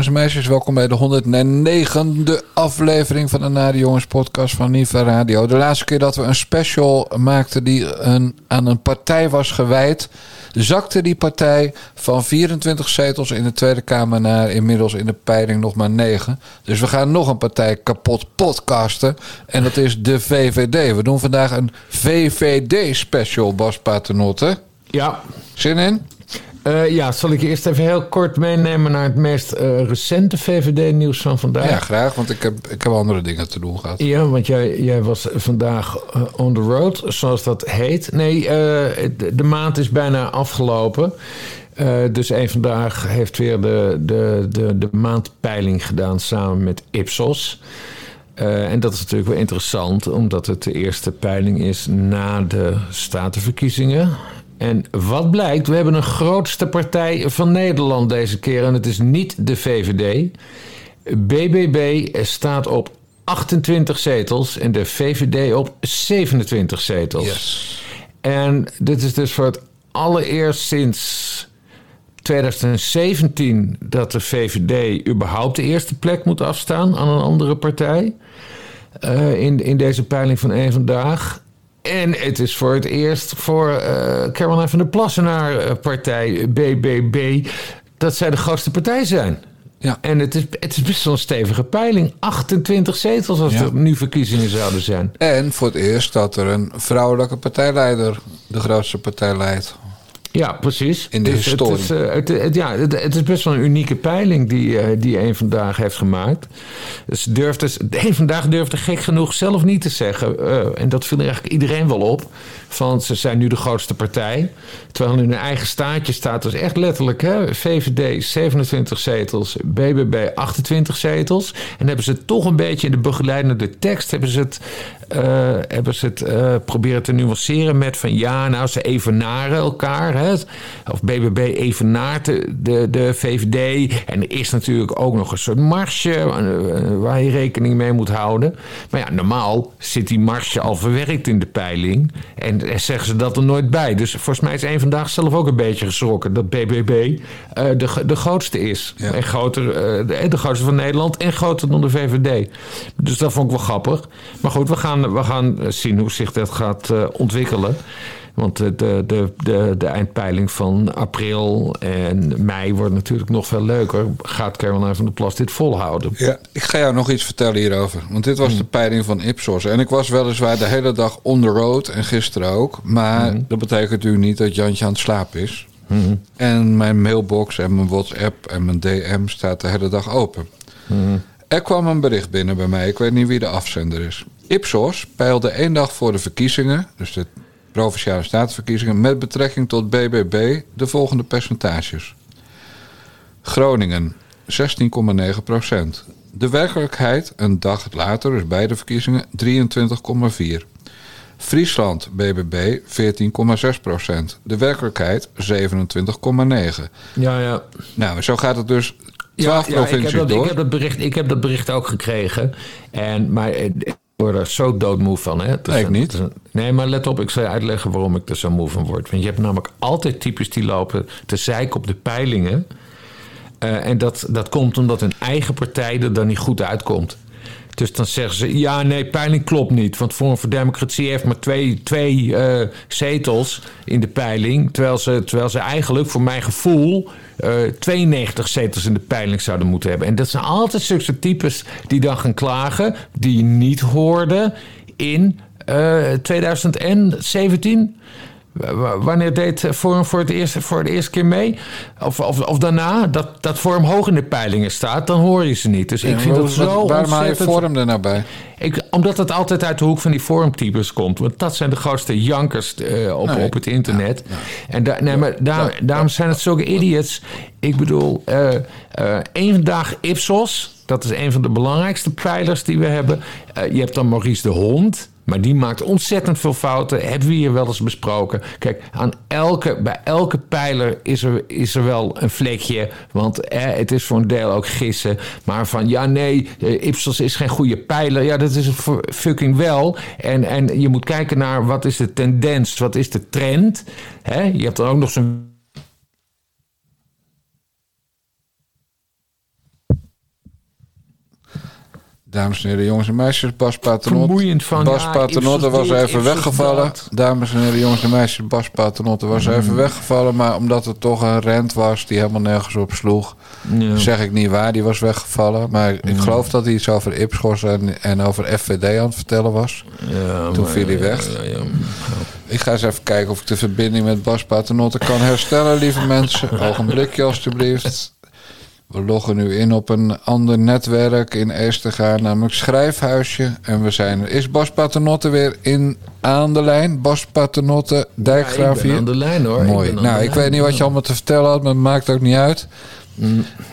Jongens en meisjes, welkom bij de 109e aflevering van de Nade Jongens podcast van Niva Radio. De laatste keer dat we een special maakten die een, aan een partij was gewijd, zakte die partij van 24 zetels in de Tweede Kamer naar inmiddels in de peiling nog maar 9. Dus we gaan nog een partij kapot podcasten en dat is de VVD. We doen vandaag een VVD-special, Bas Paternotte. Ja. Zin in? Uh, ja, zal ik je eerst even heel kort meenemen naar het meest uh, recente VVD-nieuws van vandaag? Ja, graag, want ik heb, ik heb andere dingen te doen gehad. Ja, want jij, jij was vandaag uh, on the road, zoals dat heet. Nee, de, de, maand is bijna afgelopen. dus één vandaag heeft weer de, de, de, de maandpeiling gedaan samen met Ipsos. en dat is natuurlijk wel interessant, omdat het de eerste peiling is na de statenverkiezingen. En wat blijkt, we hebben een grootste partij van Nederland deze keer. En het is niet de VVD. BBB staat op 28 zetels en de VVD op 27 zetels. Yes. En dit is dus voor het allereerst sinds 2017 dat de VVD überhaupt de eerste plek moet afstaan aan een andere partij. Uh, in, in deze peiling van één vandaag. En het is voor het eerst voor uh, Caroline van der Plassen haar uh, partij BBB dat zij de grootste partij zijn. Ja. En het is, het is best wel een stevige peiling. 28 zetels als ja. er nu verkiezingen zouden zijn. En voor het eerst dat er een vrouwelijke partijleider de grootste partij leidt. Ja, precies. In de dus historie. Het is, het, het, ja, het, is best wel een unieke peiling die, uh, die een vandaag heeft gemaakt. Dus durfde, een vandaag durfde gek genoeg zelf niet te zeggen. Uh, en dat viel eigenlijk iedereen wel op. Van ze zijn nu de grootste partij. Terwijl in hun eigen staatje staat dus echt letterlijk... Hè, VVD 27 zetels, BBB 28 zetels. En hebben ze toch een beetje in de begeleidende tekst... hebben ze het, uh, hebben ze het uh, proberen te nuanceren met van... ja, nou, ze evenaren elkaar. Hè, of BBB evenaart de, de, de VVD. En er is natuurlijk ook nog een soort marsje... Uh, waar je rekening mee moet houden. Maar ja, normaal zit die marsje al verwerkt in de peiling... En zeggen ze dat er nooit bij. Dus volgens mij is één vandaag zelf ook een beetje geschrokken dat BBB uh, de, de grootste is. Ja. En groter, uh, de, de, grootste van Nederland en groter dan de VVD. Dus dat vond ik wel grappig. Maar goed, we gaan, we gaan zien hoe zich dat gaat uh, ontwikkelen. Want de, de, de, eindpeiling van april en mei wordt natuurlijk nog veel leuker. Gaat Caroline van der Plas dit volhouden? Ja, ik ga jou nog iets vertellen hierover. Want dit was mm. de peiling van Ipsos. En ik was weliswaar de hele dag on the road en gisteren ook. Maar mm. dat betekent natuurlijk niet dat Jantje aan het slapen is. Mm. En mijn mailbox en mijn WhatsApp en mijn DM staat de hele dag open. Er kwam een bericht binnen bij mij. Ik weet niet wie de afzender is. Ipsos peilde één dag voor de verkiezingen, dus de provinciale statenverkiezingen met betrekking tot BBB de volgende percentages. Groningen 16,9 procent. De werkelijkheid een dag later, dus bij de verkiezingen, 23,4. Friesland BBB 14,6 procent. De werkelijkheid 27,9. Ja, ja. Nou, zo gaat het dus 12 ja, provincies ik heb dat, door. Ik heb, dat bericht, ik heb dat bericht ook gekregen. En, maar word er zo doodmoe van. Hè? Ik niet. Nee, maar let op, ik zal je uitleggen waarom ik er zo moe van word. Want je hebt namelijk altijd types die lopen te zeiken op de peilingen. Uh, en dat, dat komt omdat hun eigen partij er dan niet goed uitkomt. Dus dan zeggen ze, ja, nee, peiling klopt niet. Want Forum voor Democratie heeft maar twee, twee uh, zetels in de peiling. Terwijl ze, terwijl ze eigenlijk, voor mijn gevoel, uh, 92 zetels in de peiling zouden moeten hebben. En dat zijn altijd zulke types die dan gaan klagen... die je niet hoorde in uh, 2017... Wanneer deed Forum voor, het eerste, voor de eerste keer mee? Of, of, of daarna, dat, dat Forum hoog in de peilingen staat, dan hoor je ze niet. Dus ik Ja, vind dat zo Waarom haal je ontzettend... Forum er nou bij? Ik, omdat het altijd uit de hoek van die forumtypes komt. Want dat zijn de grootste jankers eh, op, Nee. op het internet. En da, nee, maar daar, daarom zijn het zulke idiots. Ik bedoel, eh eh één vandaag Ipsos. Dat is een van de belangrijkste pijlers die we hebben. Eh, je hebt dan Maurice de Hond. Maar die maakt ontzettend veel fouten. Hebben we hier wel eens besproken. Kijk, aan elke, bij elke pijler is er, is er wel een vlekje. Want eh, het is voor een deel ook gissen. Maar van ja, nee, eh, Ipsos is geen goede pijler. Ja, dat is het fucking wel. En, en je moet kijken naar wat is de tendens, wat is de trend. Hè? Je hebt dan ook nog zo'n Dames en heren, jongens en meisjes, Bas Paternotte. Vermoeiend van, Bas ja, Paternotte was even weggevallen. dat. Dames en heren, jongens en meisjes, Bas Paternotte was Mm. even weggevallen. Maar omdat het toch een rent was die helemaal nergens op sloeg, Ja. zeg ik niet waar, die was weggevallen. Maar ik geloof dat hij iets over Ipschos en, en over FVD aan het vertellen was. Ja, Toen maar- viel hij weg. Ik ga eens even kijken of ik de verbinding met Bas Paternotte kan herstellen, lieve mensen. Ogenblikje alstublieft. We loggen nu in op een ander netwerk in Eestergaan, namelijk Schrijfhuisje. En we zijn... Is Bas Paternotte weer in aan de lijn? Bas Paternotte, Ja, Dijkgraaf ik ben hier? aan de lijn hoor. Mooi. Nou, ik weet niet wat je allemaal te vertellen had, maar het maakt ook niet uit.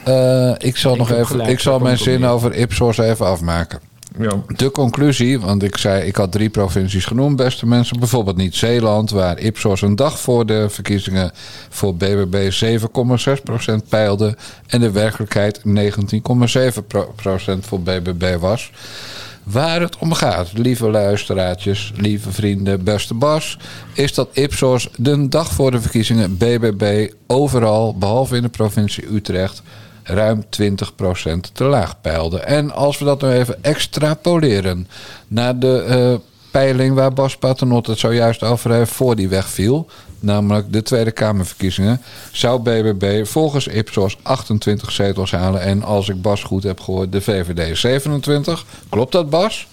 Eh, ik zal Ik nog even... gelijk, ik zal mijn zin over Ipsos even afmaken. Ja. De conclusie, want ik zei, ik had drie provincies genoemd, beste mensen. Bijvoorbeeld niet Zeeland, waar Ipsos een dag voor de verkiezingen voor BBB 7,6% peilde. En de werkelijkheid 19,7% voor BBB was. Waar het om gaat, lieve luisteraartjes, lieve vrienden, beste Bas, is dat Ipsos de dag voor de verkiezingen BBB overal, behalve in de provincie Utrecht, ruim 20% te laag peilde. En als we dat nu even extrapoleren naar de eh, peiling waar Bas Paternotte het zojuist over heeft voor die wegviel, namelijk de Tweede Kamerverkiezingen, zou BBB volgens Ipsos 28 zetels halen en als ik Bas goed heb gehoord, de VVD 27. Klopt dat Bas?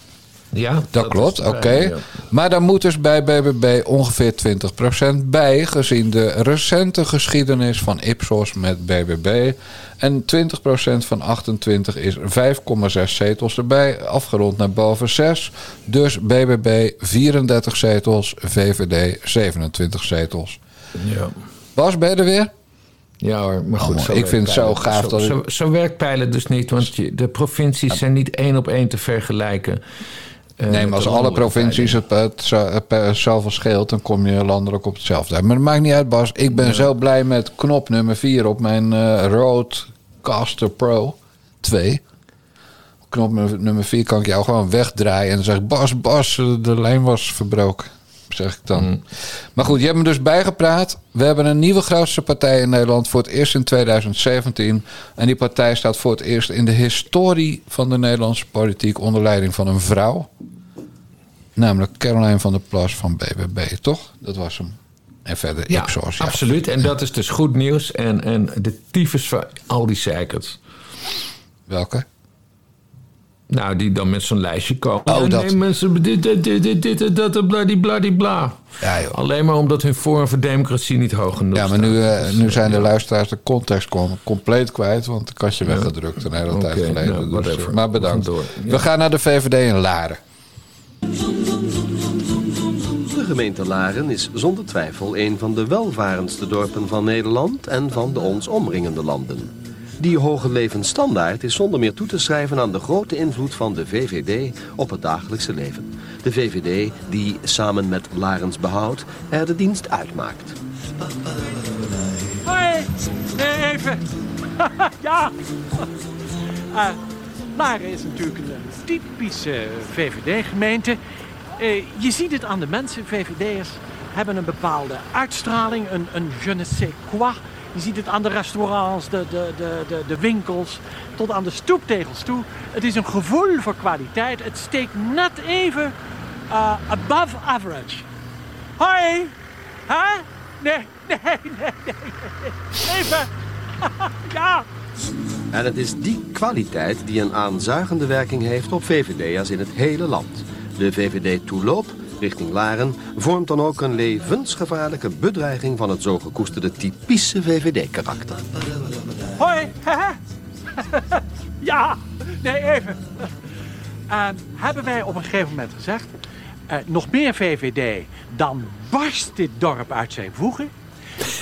Ja, Dat, klopt, oké. ja. Maar dan moet dus bij BBB ongeveer 20% bij, gezien de recente geschiedenis van Ipsos met BBB. En 20% van 28 is 5,6 zetels erbij, afgerond naar boven 6. Dus BBB 34 zetels, VVD 27 zetels. Ja. Bas, ben je er weer? Ja hoor, maar goed. Oh, zo ik vind het zo gaaf dat ik- Zo, zo werkt peilen dus niet, want je, de provincies zijn niet één op één te vergelijken. Eh, Nee, maar als alle provincies het, het, het scheelt, dan kom je landelijk op hetzelfde uit. Maar dat maakt niet uit, Bas. Ik ben zo blij met knop nummer 4 op mijn eh Rodecaster Pro 2. Knop nummer- nummer 4 kan ik jou gewoon wegdraaien. En dan zeg Bas, Bas, eh, de lijn was verbroken. Zeg ik dan. Maar goed, je hebt me dus bijgepraat. We hebben een nieuwe grootste partij in Nederland voor het eerst in 2017. En die partij staat voor het eerst in de historie van de Nederlandse politiek onder leiding van een vrouw. Namelijk Caroline van der Plas van BBB, toch? Dat was hem. En verder Ja, Ipsos. Ja. absoluut. En dat is dus goed nieuws. En, en de tyfus van al die zeikers. Welke? Nou, die dan met zo'n lijstje komen. Oh, dat. Nee, mensen, dit, dit, dit, dit, dat, bladibladibla. Ja, joh. Alleen maar omdat hun Forum voor Democratie niet hoog genoeg Ja, maar nu, eh, Dus, nu eh, zijn de luisteraars de context com- compleet kwijt. Want ik had je weggedrukt een hele tijd geleden. nou, Dus, whatever. maar bedankt. We gaan door. Ja. We gaan naar de VVD in Laren. De gemeente Laren is zonder twijfel een van de welvarendste dorpen van Nederland en van de ons omringende landen. Die hoge levensstandaard is zonder meer toe te schrijven aan de grote invloed van de VVD op het dagelijkse leven. De VVD die samen met Larens Behoud er de dienst uitmaakt. Hoi, even. ja. Eh Laren is natuurlijk een typische VVD-gemeente. Eh, je ziet het aan de mensen. VVD'ers hebben een bepaalde uitstraling, een, een je ne sais quoi. Je ziet het aan de restaurants, de, de, de, de, winkels, tot aan de stoeptegels toe. Het is een gevoel voor kwaliteit. Het steekt net even eh, above average. Hoi! Hè? Nee, nee, nee. nee. Even! ja! En het is die kwaliteit die een aanzuigende werking heeft op VVD'ers in het hele land. De VVD toeloop richting Laren vormt dan ook een levensgevaarlijke bedreiging van het zo gekoesterde typische VVD-karakter. Hoi! Ja! Nee, even. Eh, hebben wij op een gegeven moment gezegd... eh, nog meer VVD, dan barst dit dorp uit zijn voegen.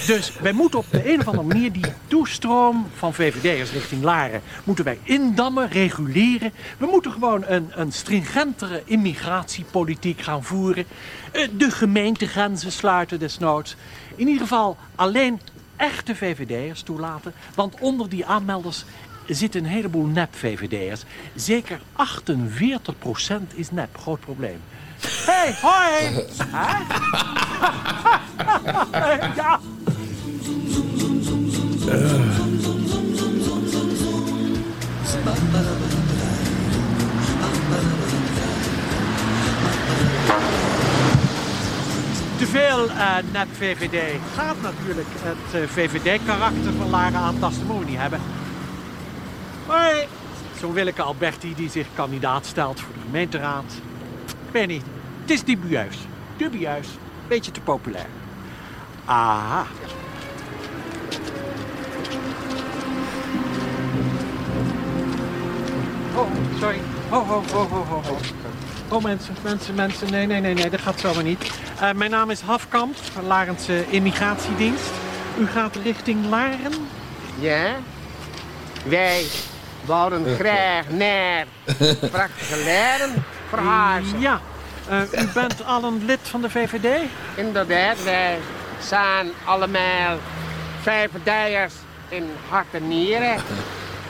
Dus wij moeten op de een of andere manier die toestroom van VVD'ers richting Laren... moeten wij indammen, reguleren. We moeten gewoon een, een stringentere immigratiepolitiek gaan voeren. Eh, de gemeentegrenzen sluiten desnoods. In ieder geval alleen echte VVD'ers toelaten. Want onder die aanmelders zitten een heleboel nep-VVD'ers. Zeker 48% is nep. Groot probleem hey, hoi! ja. Te veel uh, net VVD gaat natuurlijk het eh, VVD-karakter van Lara aan Tastemonie hebben. Hoi! Zo'n Willeke Alberti die zich kandidaat stelt voor de gemeenteraad ik weet niet, het is dubieus. Dubieus, beetje te populair. Aha. Oh, sorry. Oh, oh, oh, oh, oh, oh. Oh, mensen, mensen, mensen. Nee, nee, nee, nee, dat gaat zomaar niet. Uh, mijn naam is Hafkamp van Larendse Immigratiedienst. U gaat richting Laren? Ja. Wij wouden graag naar prachtige Laren verhuizen. Ja. Uh, u bent al een lid van de VVD? Inderdaad, wij zijn allemaal VVD'ers in hart en nieren.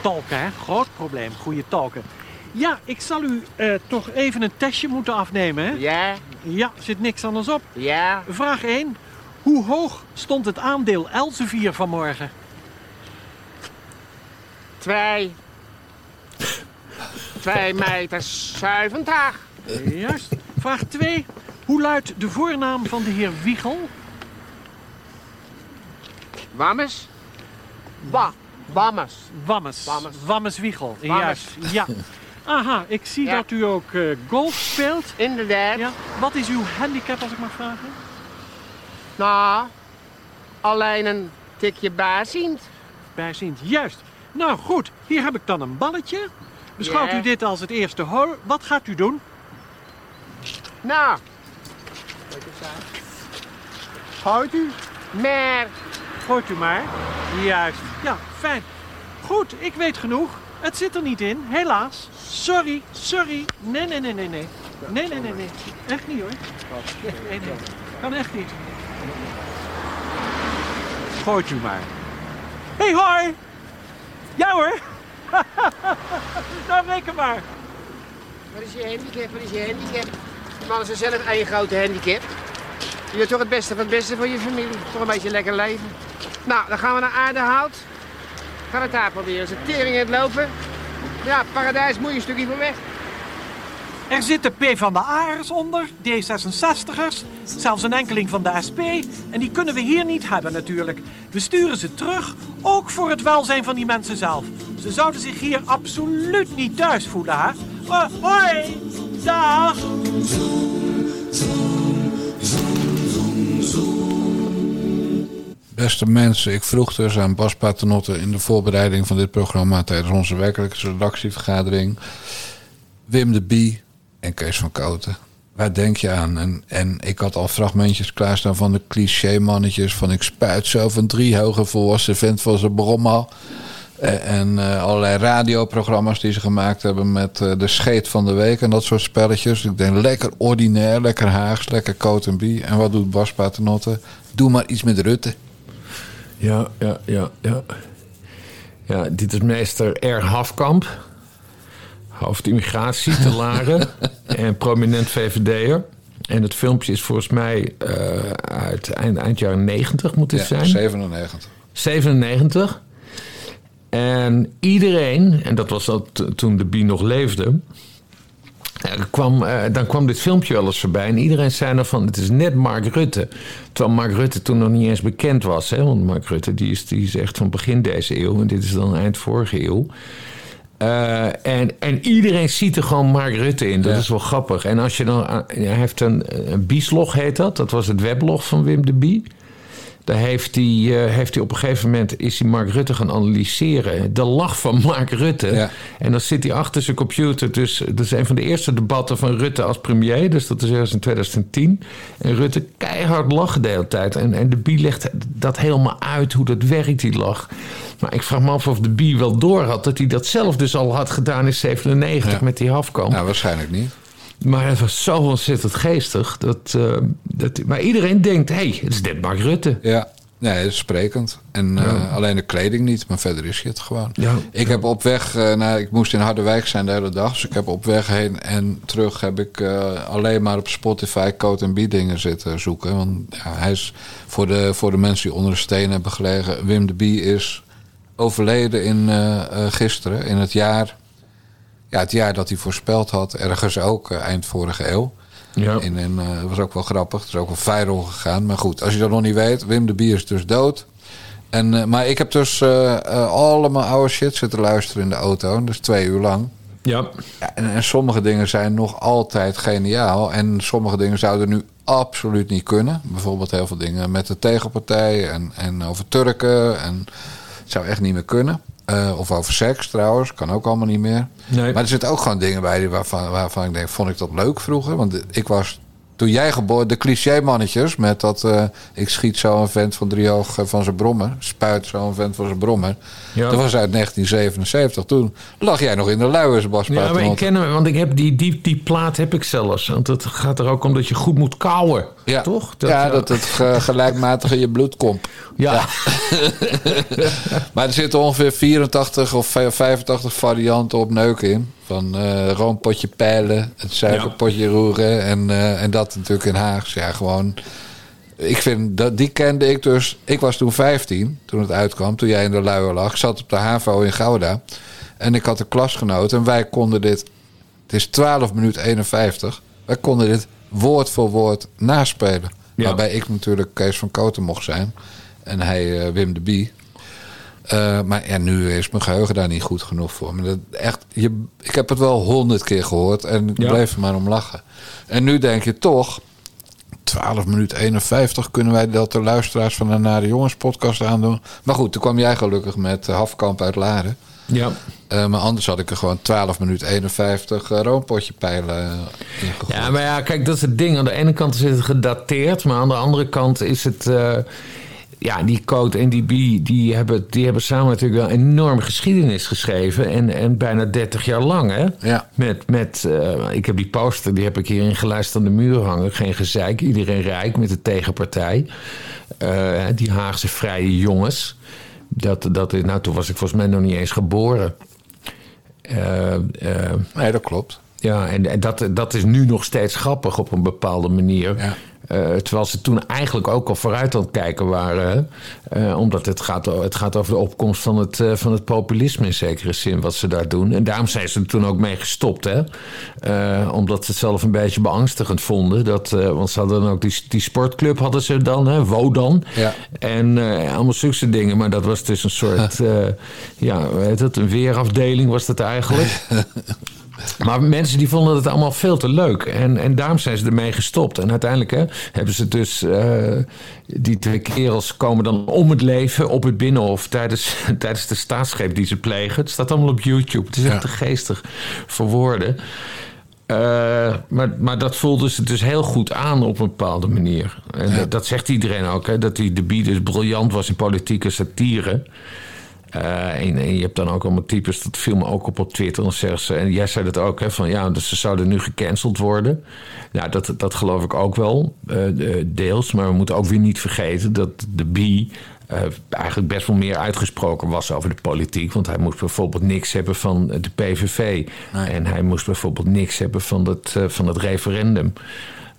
Tolken, hè? Groot probleem. Goede tolken. Ja, ik zal u uh, toch even een testje moeten afnemen, hè? Ja. Ja, zit niks anders op. Ja. Vraag 1. Hoe hoog stond het aandeel Elsevier vanmorgen? Twee. Twee meter zeventig. Juist. Vraag 2. Hoe luidt de voornaam van de heer Wiegel? Wammes? Ba. Wammes. Wammes. Wammes. Wammes Wiegel. Wammes. Juist. Ja. Aha, ik zie Ja. dat u ook eh, golf speelt. Inderdaad. Ja. Wat is uw handicap, als ik mag vragen? Nou, alleen een tikje bijziend. Bijziend. Juist. Nou goed, hier heb ik dan een balletje. Beschouwt Ja. u dit als het eerste hol. Wat gaat u doen? Nou. Houdt u? Maar, Gooit u maar. Juist. Ja, fijn. Goed, ik weet genoeg. Het zit er niet in, helaas. Sorry, sorry. Nee, nee, nee, nee, nee. Nee, nee, nee, nee. Echt niet hoor. Nee, nee. Kan echt niet. Gooit u maar. Hé, hey, hoi! Ja hoor. nou, reken maar. wat is je handicap? Wat is je handicap? Die mannen zelf één grote handicap. Je wilt toch het beste van het beste voor je familie. Toch een beetje lekker leven. Nou, dan gaan we naar Aardehout. Gaan het daar proberen. Ze tering in het lopen. Ja, paradijs moet je een stukje van weg. Er zitten P van de A's onder, D66'ers, zelfs een enkeling van de SP. En die kunnen we hier niet hebben natuurlijk. We sturen ze terug, ook voor het welzijn van die mensen zelf. Ze zouden zich hier absoluut niet thuis voelen, hè? Oh, hoi, dag. Beste mensen, ik vroeg dus aan Bas Paternotte in de voorbereiding van dit programma tijdens onze werkelijke redactievergadering. Wim de Bie en Kees van Koten. Waar denk je aan? En, en ik had al fragmentjes klaarstaan van de cliché-mannetjes. Van ik spuit van drie hoge volwassen vent van zijn brommel. Eh, En eh, allerlei radioprogramma's die ze gemaakt hebben met eh, de scheet van de week en dat soort spelletjes. Ik denk lekker ordinair, lekker Haags, lekker Coat en Bie. En wat doet Bas Paternotte? Doe maar iets met Rutte. Ja, ja, ja, ja. Ja, dit is meester R. Hafkamp. Hoofd immigratie te Laren. en prominent VVD'er. En het filmpje is volgens mij eh, uit eind, eind jaren 90 moet het Ja, zijn. 97. 97. En iedereen, en dat was dat toen de Bie nog leefde. er kwam, eh, dan kwam dit filmpje wel eens voorbij. En iedereen zei dan van, het is net Mark Rutte. Terwijl Mark Rutte toen nog niet eens bekend was. Hè? Want Mark Rutte die is, die is echt van begin deze eeuw. En dit is dan eind vorige eeuw. Eh, en, en iedereen ziet er gewoon Mark Rutte in. Dat Ja. is wel grappig. En als je dan... aan- Hij heeft een, een Bieslog heet dat. Dat was het weblog van Wim de Bie. Daar heeft hij, eh, heeft hij op een gegeven moment is hij Mark Rutte gaan analyseren. De lach van Mark Rutte. Ja. En dan zit hij achter zijn computer. Dus dat is een van de eerste debatten van Rutte als premier. Dus dat is ergens in 2010. En Rutte keihard lachen de hele tijd. En, en de Bie legt dat helemaal uit hoe dat werkt, die lach. Maar ik vraag me af of de Bie wel door had dat hij dat zelf dus al had gedaan in 97 Ja. met die Hafkamp. Nou, waarschijnlijk niet. Maar het was zo ontzettend geestig. Dat, eh, dat, maar iedereen denkt, hé, hey, het is net Mark Rutte. Ja, nee, het is sprekend. En eh, alleen de kleding niet, maar verder is het gewoon. Ja. Ik heb op weg eh, naar, ik moest in Harderwijk zijn de hele dag. Dus ik heb op weg heen en terug heb ik alleen maar op Spotify Code en dingen zitten zoeken. Want ja, hij is voor de, voor de mensen die onder de steen hebben gelegen. Wim de Bie is overleden in, gisteren, in het jaar. Ja, het jaar dat hij voorspeld had, ergens ook eh, eind vorige eeuw. Ja. En eh, dat was ook wel grappig. Het is ook wel viral gegaan. Maar goed, als je dat nog niet weet, Wim de Bier is dus dood. En, eh, maar ik heb dus eh, eh, allemaal oude shit zitten luisteren in de auto. Dus twee uur lang. Ja. Ja, en, en sommige dingen zijn nog altijd geniaal. En sommige dingen zouden nu absoluut niet kunnen. Bijvoorbeeld heel veel dingen met de tegenpartij en, en over Turken. En het zou echt niet meer kunnen. Eh, of over seks trouwens, kan ook allemaal niet meer. Nee. Maar er zitten ook gewoon dingen bij die waarvan, waarvan ik denk, vond ik dat leuk vroeger? Want ik was, toen jij geboren, de cliché-mannetjes met dat eh, ik schiet zo een vent van driehoog eh, van zijn brommer, spuit zo een vent van zijn brommer. Ja. Dat was uit 1977. Toen lag jij nog in de luiers, Bas Ja, maar ik ken hem, want ik heb die, die, die plaat heb ik zelfs. Want het gaat er ook om dat je goed moet kouwen. Ja, Toch? ja, eh, dat het ge- gelijkmatig in je bloed komt. ja. Maar er zitten ongeveer 84 of 85 varianten op neuken in. Van eh roompotje pijlen, het suikerpotje roeren en, eh, en dat natuurlijk in Haags. Ja, gewoon. Ik vind dat die kende ik dus. Ik was toen 15 toen het uitkwam, toen jij in de luier lag. Ik zat op de HAVO in Gouda en ik had een klasgenoot en wij konden dit. Het is 12 minuten 51. Wij konden dit woord voor woord naspelen. Ja. Waarbij ik natuurlijk Kees van Koten mocht zijn en hij eh, Wim de Bie. Eh, maar ja, nu is mijn geheugen daar niet goed genoeg voor. Maar dat, echt, je, ik heb het wel honderd keer gehoord en ik Ja. bleef er maar om lachen. En nu denk je toch, 12 minuten 51 kunnen wij dat de luisteraars van de Nare Jongens podcast aandoen. Maar goed, toen kwam jij gelukkig met uh, Hafkamp uit Laren. ja. Eh, maar anders had ik er gewoon 12 minuten 51 uh, roompotje pijlen in gegooid. Ja, maar ja, kijk, dat is het ding. Aan de ene kant is het gedateerd, maar aan de andere kant is het. eh, ja, die Code en die B, die hebben, die hebben samen natuurlijk wel een enorme geschiedenis geschreven. En, en bijna 30 jaar lang, hè? Ja. Met, met eh, ik heb die poster, die heb ik hier in gelijst aan de muur hangen. Geen gezeik, iedereen rijk met de tegenpartij. Eh, die Haagse vrije jongens. Dat, dat is, nou, toen was ik volgens mij nog niet eens geboren. Eh, Nee, dat klopt. Ja, en, en dat, dat is nu nog steeds grappig op een bepaalde manier. Ja. Eh, terwijl ze toen eigenlijk ook al vooruit aan het kijken waren. Eh, omdat het gaat, het gaat over de opkomst van het, eh, van het populisme in zekere zin, wat ze daar doen. En daarom zijn ze er toen ook mee gestopt. Hè? Omdat ze het zelf een beetje beangstigend vonden. Dat, want ze hadden dan ook die, die sportclub, hadden ze dan, hè? Wodan. Ja. En allemaal zulke dingen. Maar dat was dus een soort, ja, heet het, een weerafdeling was dat eigenlijk. Maar mensen die vonden het allemaal veel te leuk. En, en daarom zijn ze ermee gestopt. En uiteindelijk hè, hebben ze dus... eh, die twee kerels komen dan om het leven op het Binnenhof... tijdens, tijdens de staatsgreep die ze plegen. Het staat allemaal op YouTube. Het is echt te geestig voor woorden. Eh, maar, maar dat voelde ze dus heel goed aan op een bepaalde manier. En dat, dat zegt iedereen ook, hè, dat die de Bie dus briljant was in politieke satire. Eh, en, en je hebt dan ook allemaal types, dat viel me ook op op Twitter. Dan zeggen ze, en jij zei dat ook, hè, van ja, dus ze zouden nu gecanceld worden. Nou, dat, dat geloof ik ook wel, eh, deels. Maar we moeten ook weer niet vergeten dat de Bie eh, eigenlijk best wel meer uitgesproken was over de politiek. Want hij moest bijvoorbeeld niks hebben van de PVV. En hij moest bijvoorbeeld niks hebben van het, van het referendum.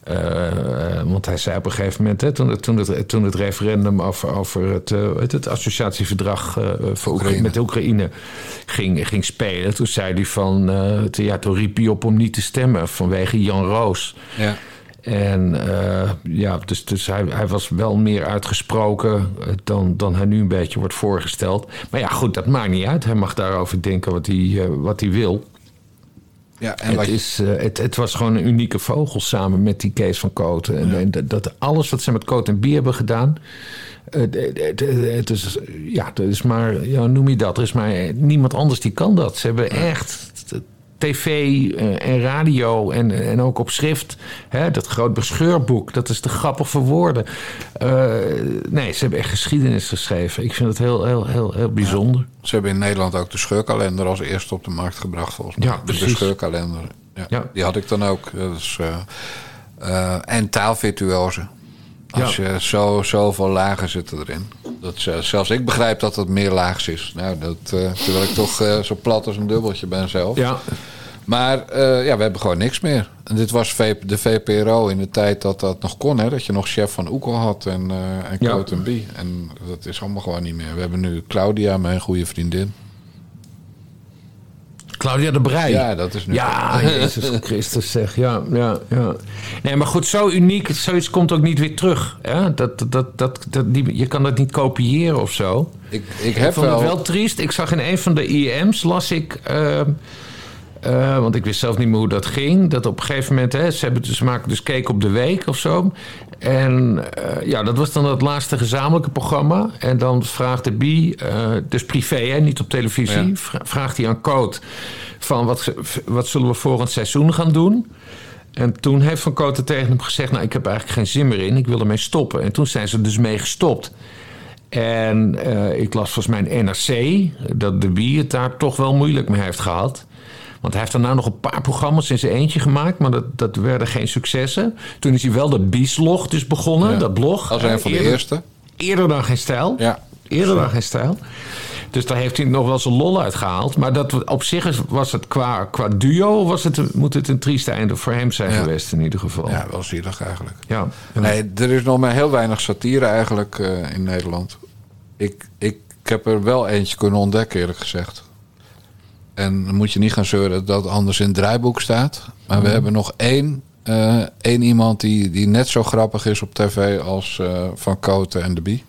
Eh, want hij zei op een gegeven moment, hè, toen, het- toen, het, toen het referendum over, over het, eh, het associatieverdrag eh, voor Oekraïne. Met Oekraïne ging, ging spelen, toen zei hij van, toen- ja, toen riep hij op om niet te stemmen vanwege Jan Roos. Ja. En ja, dus, dus hij, hij was wel meer uitgesproken dan, dan hij nu een beetje wordt voorgesteld. Maar ja, goed, dat maakt niet uit. Hij mag daarover denken wat hij, wat hij wil. Ja, en Het, je- is, eh, het, het was gewoon een unieke vogel samen met die Kees van Koten. En, en dat, dat alles wat ze met Koot en Bier hebben gedaan. Het, het, het- het is, ja, er is maar, ja, noem je dat? Er is maar niemand anders die kan dat. Ze hebben echt tv eh, en radio en, en ook op schrift. Hè, dat groot bescheurboek, dat is te grappig voor woorden. Eh, nee, ze hebben echt geschiedenis geschreven. Ik vind het heel, heel, heel, heel bijzonder. Ze hebben in Nederland ook de scheurkalender als eerste op de markt gebracht, volgens mij. Ja, de scheurkalender. Ja, Ja. Die had ik dan ook. Is, eh, eh, en taalvirtuozen. Als je zo, zoveel lagen zitten erin. Dat, ze- zelfs ik begrijp dat het meer laags is. Nou, dat, eh, terwijl ik toch eh, zo plat als een dubbeltje ben zelf. Ja, Maar eh, ja, we hebben gewoon niks meer. En dit was V- de VPRO in de tijd dat dat nog kon. Hè? Dat je nog chef van Oekel had en, eh en Ja. En dat is allemaal gewoon niet meer. We hebben nu Claudia, mijn goede vriendin. Claudia de Brij. Ja, dat is nu. Ja, Jezus Christus zeg. Ja, ja, ja. Nee, maar goed, zo uniek. Zoiets komt ook niet weer terug. Hè? Dat, dat, dat, dat, die, je kan dat niet kopiëren of zo. Ik, ik heb Ik vond wel... het wel triest. Ik zag in een van de IEM's, las ik... eh, eh, want ik wist zelf niet meer hoe dat ging. Dat op een gegeven moment, hè, ze, hebben dus, ze maken dus Cake op de Week of zo. En eh, ja, dat was dan het laatste gezamenlijke programma. En dan vraagt de Bie, eh, dus privé, hè, niet op televisie, Ja. vraagt hij aan Coot van wat, wat zullen we volgend seizoen gaan doen? En toen heeft Van Kooten tegen hem gezegd... nou, ik heb eigenlijk geen zin meer in, ik wil ermee stoppen. En toen zijn ze dus mee gestopt. En eh, ik las volgens mij in NRC... dat de Wie het daar toch wel moeilijk mee heeft gehad. Want hij heeft daarna nog een paar programma's in zijn eentje gemaakt... maar dat, dat werden geen successen. Toen is hij wel dat Bieslog dus begonnen, Ja. dat blog. Als een van de Eerder- eerste. Eerder dan geen stijl. Ja. Eerder dan geen stijl. Dus daar heeft hij nog wel zijn lol uit gehaald. Maar dat, op zich was het qua, qua duo... Was het, moet het een trieste einde voor hem zijn Ja. geweest in ieder geval. Ja, wel zielig eigenlijk. Ja. Nee, er is nog maar heel weinig satire eigenlijk eh, in Nederland. Ik, ik, ik heb er wel eentje kunnen ontdekken, eerlijk gezegd. En dan moet je niet gaan zeuren dat het anders in het draaiboek staat. Maar we hebben nog één, eh, één iemand die, die net zo grappig is op tv als eh, Van Koten en de Bie.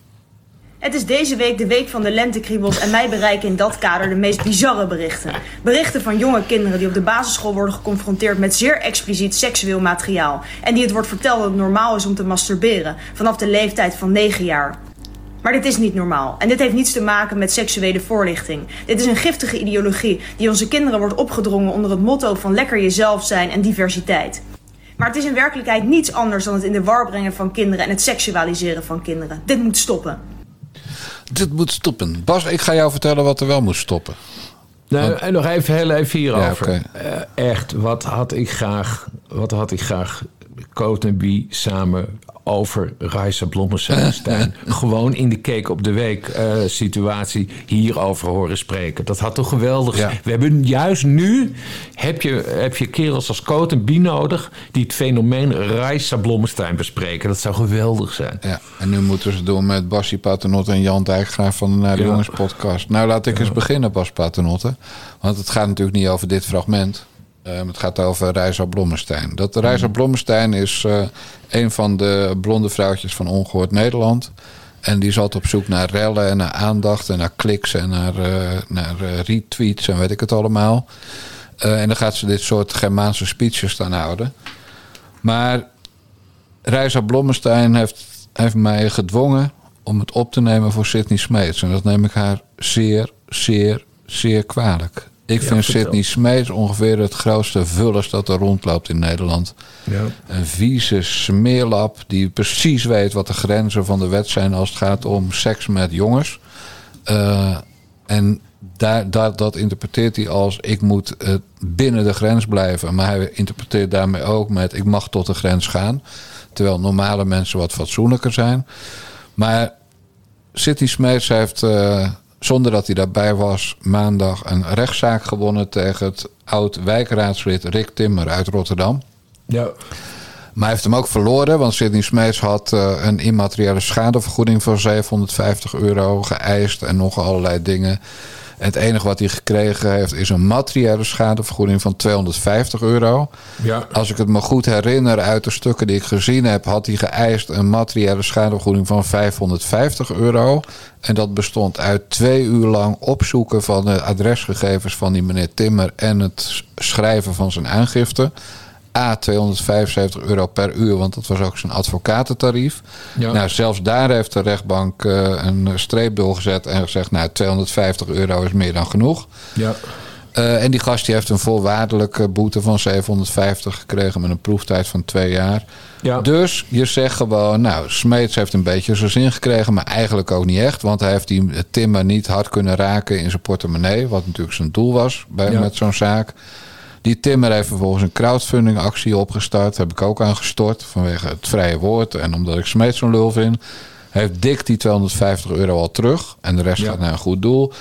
Het is deze week de week van de lentekriebels en mij bereiken in dat kader de meest bizarre berichten. Berichten van jonge kinderen die op de basisschool worden geconfronteerd met zeer expliciet seksueel materiaal. En die het wordt verteld dat het normaal is om te masturberen vanaf de leeftijd van 9 jaar. Maar dit is niet normaal. En dit heeft niets te maken met seksuele voorlichting. Dit is een giftige ideologie die onze kinderen wordt opgedrongen onder het motto van lekker jezelf zijn en diversiteit. Maar het is in werkelijkheid niets anders dan het in de war brengen van kinderen en het seksualiseren van kinderen. Dit moet stoppen. Dit moet stoppen. Bas, ik ga jou vertellen wat er wel moet stoppen. Nou, en nog even heel even hierover. Ja, Eh, echt, wat had ik graag, wat had ik graag Coat en Bie samen over Raisa Blommestein. gewoon in de Cake op de Week eh, situatie hierover horen spreken. Dat had toch geweldig Ja. zijn. We hebben juist nu, heb je, heb je kerels als Coat en Bie nodig... die het fenomeen Raisa Blommestein bespreken. Dat zou geweldig zijn. Ja, en nu moeten ze doen met Bassie Paternotte en Jan Dijkgraaf van de Naar de Ja. Jongens podcast. Nou, laat ik eens beginnen, Bas Paternotte. Want het gaat natuurlijk niet over dit fragment. Ehm, het gaat over Reisa Blommestein. Dat Reisa Blommestein is eh, een van de blonde vrouwtjes van Ongehoord Nederland. En die is altijd op zoek naar rellen en naar aandacht en naar kliks en naar, eh, naar eh, retweets en weet ik het allemaal. En dan gaat ze dit soort Germaanse speeches staan houden. Maar Reisa Blommestein heeft, heeft mij gedwongen om het op te nemen voor Sidney Smeets. En dat neem ik haar zeer, zeer, zeer kwalijk. Ik vind vertel. Sidney Smeets ongeveer het grootste vullers dat er rondloopt in Nederland. Ja. Een vieze smeerlap die precies weet wat de grenzen van de wet zijn als het gaat om seks met jongens. Eh, en daar, daar, dat interpreteert hij als ik moet eh, binnen de grens blijven. Maar hij interpreteert daarmee ook met ik mag tot de grens gaan. Terwijl normale mensen wat fatsoenlijker zijn. Maar City Smeets heeft, eh, zonder dat hij daarbij was, maandag een rechtszaak gewonnen tegen het oud-wijkraadslid Rick Timmer uit Rotterdam. Ja. Maar hij heeft hem ook verloren, want Sidney Smeets had eh, een immateriële schadevergoeding van 750 euro geëist en nog allerlei dingen. Het enige wat hij gekregen heeft is een materiële schadevergoeding van 250 euro. Ja. Als ik het me goed herinner uit de stukken die ik gezien heb, had hij geëist een materiële schadevergoeding van 550 euro. En dat bestond uit twee uur lang opzoeken van de adresgegevens van die meneer Timmer en het schrijven van zijn aangifte. A, 275 euro per uur, want dat was ook zijn advocatentarief. Ja. Nou, zelfs daar heeft de rechtbank eh, een streep doorgezet en gezegd: Nou, 250 euro is meer dan genoeg. Ja. Eh, en die gast die heeft een voorwaardelijke boete van 750 gekregen met een proeftijd van twee jaar. Ja. Dus je zegt gewoon, nou, Smeets heeft een beetje zijn zin gekregen, maar eigenlijk ook niet echt. Want hij heeft die timmer niet hard kunnen raken in zijn portemonnee, wat natuurlijk zijn doel was bij, Ja. met zo'n zaak. Die Timmer heeft vervolgens een crowdfunding actie opgestart. Heb ik ook aangestort vanwege het vrije woord. En omdat ik Smeets zo'n lul vind. Heeft dik die 250 euro al terug. En de rest Ja. gaat naar een goed doel.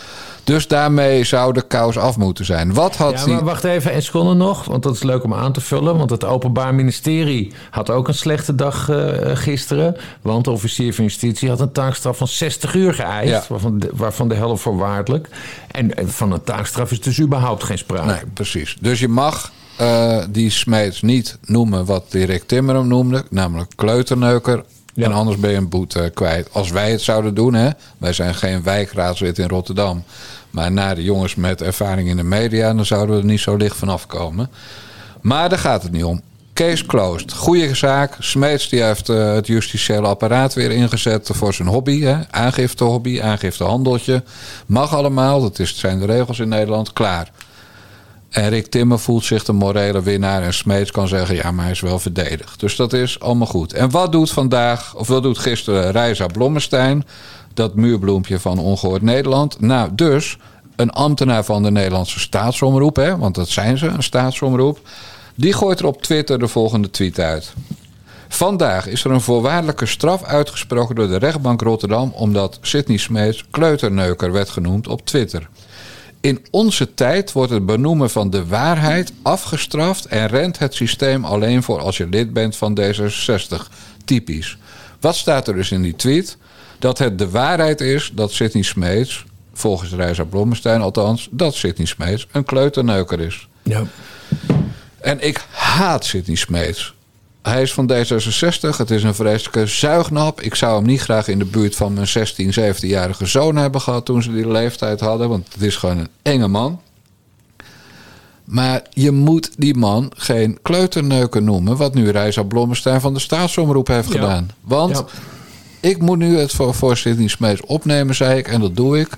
Dus daarmee zou de kous af moeten zijn. Wat had Ja, die... maar wacht even, en seconde nog, want dat is leuk om aan te vullen. Want het Openbaar Ministerie had ook een slechte dag eh, gisteren. Want de officier van justitie had een taakstraf van 60 uur geëist, Ja. waarvan, de, waarvan de helft voorwaardelijk. En eh, van een taakstraf is dus überhaupt geen sprake. Nee, precies. Dus je mag eh, die Smeets niet noemen wat Rick Timmer hem noemde, namelijk kleuterneuker. En anders ben je een boete kwijt. Als wij het zouden doen, hè. Wij zijn geen wijkraadslid in Rotterdam. Maar na de jongens met ervaring in de media, dan zouden we er niet zo licht vanaf komen. Maar daar gaat het niet om. Case closed. Goeie zaak. Smeets die heeft eh, het justitiële apparaat weer ingezet voor zijn hobby. Hè? Aangifte-hobby, aangiftehandeltje. Mag allemaal, dat is, zijn de regels in Nederland. Klaar. En Rick Timmer voelt zich de morele winnaar. En Smeets kan zeggen, ja, maar hij is wel verdedigd. Dus dat is allemaal goed. En wat doet vandaag, of wat doet gisteren Reisa Blommestein? Dat muurbloempje van Ongehoord Nederland. Nou, dus een ambtenaar van de Nederlandse staatsomroep, hè, want dat zijn ze, een staatsomroep. Die gooit er op Twitter de volgende tweet uit. Vandaag is er een voorwaardelijke straf uitgesproken door de rechtbank Rotterdam... omdat Sidney Smeets kleuterneuker werd genoemd op Twitter. In onze tijd wordt het benoemen van de waarheid afgestraft... en rent het systeem alleen voor als je lid bent van D66. Typisch. Wat staat er dus in die tweet? Dat het de waarheid is dat Sidney Smeets, volgens Reisa Blommestein althans... dat Sidney Smeets een kleuterneuker is. Ja. En ik haat Sidney Smeets. Hij is van D66. Het is een vreselijke zuignap. Ik zou hem niet graag in de buurt van mijn 16, 17-jarige zoon hebben gehad toen ze die leeftijd hadden. Want het is gewoon een enge man. Maar je moet die man geen kleuterneuker noemen. Wat nu Reisa Blommestein van de staatsomroep heeft Ja. gedaan. Want Ja. ik moet nu het voor, voor Sidney Smeets opnemen, zei ik. En dat doe ik.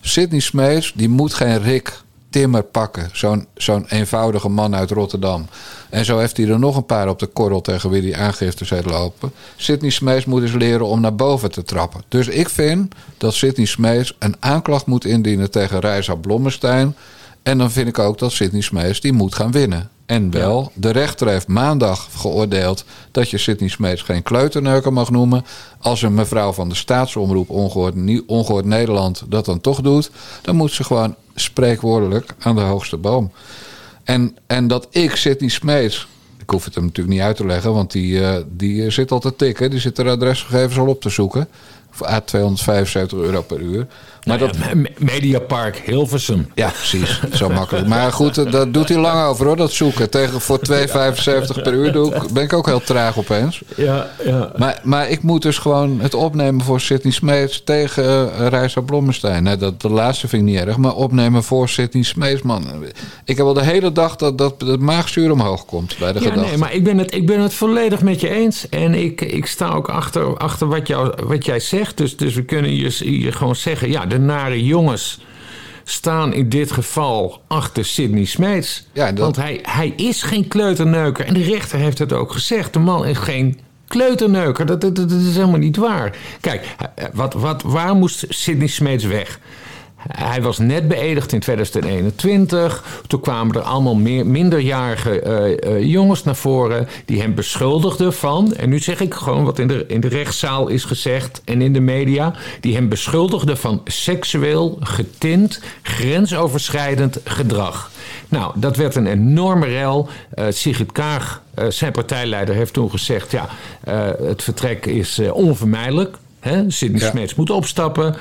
Sidney Smeets, die moet geen Rick Timmer pakken. Zo'n zo'n eenvoudige man uit Rotterdam. En zo heeft hij er nog een paar op de korrel tegen wie hij aangiftes heeft lopen. Sidney Smeets moet eens leren om naar boven te trappen. Dus ik vind dat Sidney Smeets een aanklacht moet indienen tegen Reisa Blommestein. En dan vind ik ook dat Sidney Smeets die moet gaan winnen. En wel, de rechter heeft maandag geoordeeld dat je Sidney Smeets geen kleuterneuker mag noemen. Als een mevrouw van de staatsomroep Ongehoord, Ongehoord Nederland dat dan toch doet, dan moet ze gewoon spreekwoordelijk aan de hoogste boom. En, en dat ik Sidney Smeets, ik hoef het hem natuurlijk niet uit te leggen, want die, eh, die eh, zit al te tikken, die zit er adresgegevens al op te zoeken. Voor A 275 euro per uur. Maar dat, Mediapark Hilversum. ja, precies. Zo makkelijk. Maar goed, eh, dat doet hij lang over hoor, dat zoeken. Tegen voor 2,75 per uur doe ik, ben ik ook heel traag opeens. Ja, ja. Maar, maar ik moet dus gewoon het opnemen voor Sidney Smeets tegen uh, Reisa Blommestein. Nee, dat, de laatste vind ik niet erg, maar opnemen voor Sidney Smeets, man. Ik heb al de hele dag dat, dat het maagzuur omhoog komt bij de Ja, gedachte. nee, maar ik ben, het, ik ben het volledig met je eens. En ik, ik sta ook achter, achter wat, jou, wat jij zegt. Dus, dus we kunnen je, je gewoon zeggen... ja, nare jongens staan in dit geval achter Sidney Smeets. Ja, dat- Want hij, hij is geen kleuterneuker. En de rechter heeft het ook gezegd. De man is geen kleuterneuker. Dat, dat, dat is helemaal niet waar. Kijk, wat, wat, waar moest Sidney Smeets weg? Hij was net beëdigd in 2021. Toen kwamen er allemaal meer, minderjarige eh, eh, jongens naar voren die hem beschuldigden van. En nu zeg ik gewoon wat in de, in de rechtszaal is gezegd en in de media. Die hem beschuldigden van seksueel getint, grensoverschrijdend gedrag. Nou, dat werd een enorme rel. Eh Sigrid Kaag, zijn partijleider, heeft toen gezegd: ja, het vertrek is onvermijdelijk. Hè? Sidney Ja. Smeets moet opstappen.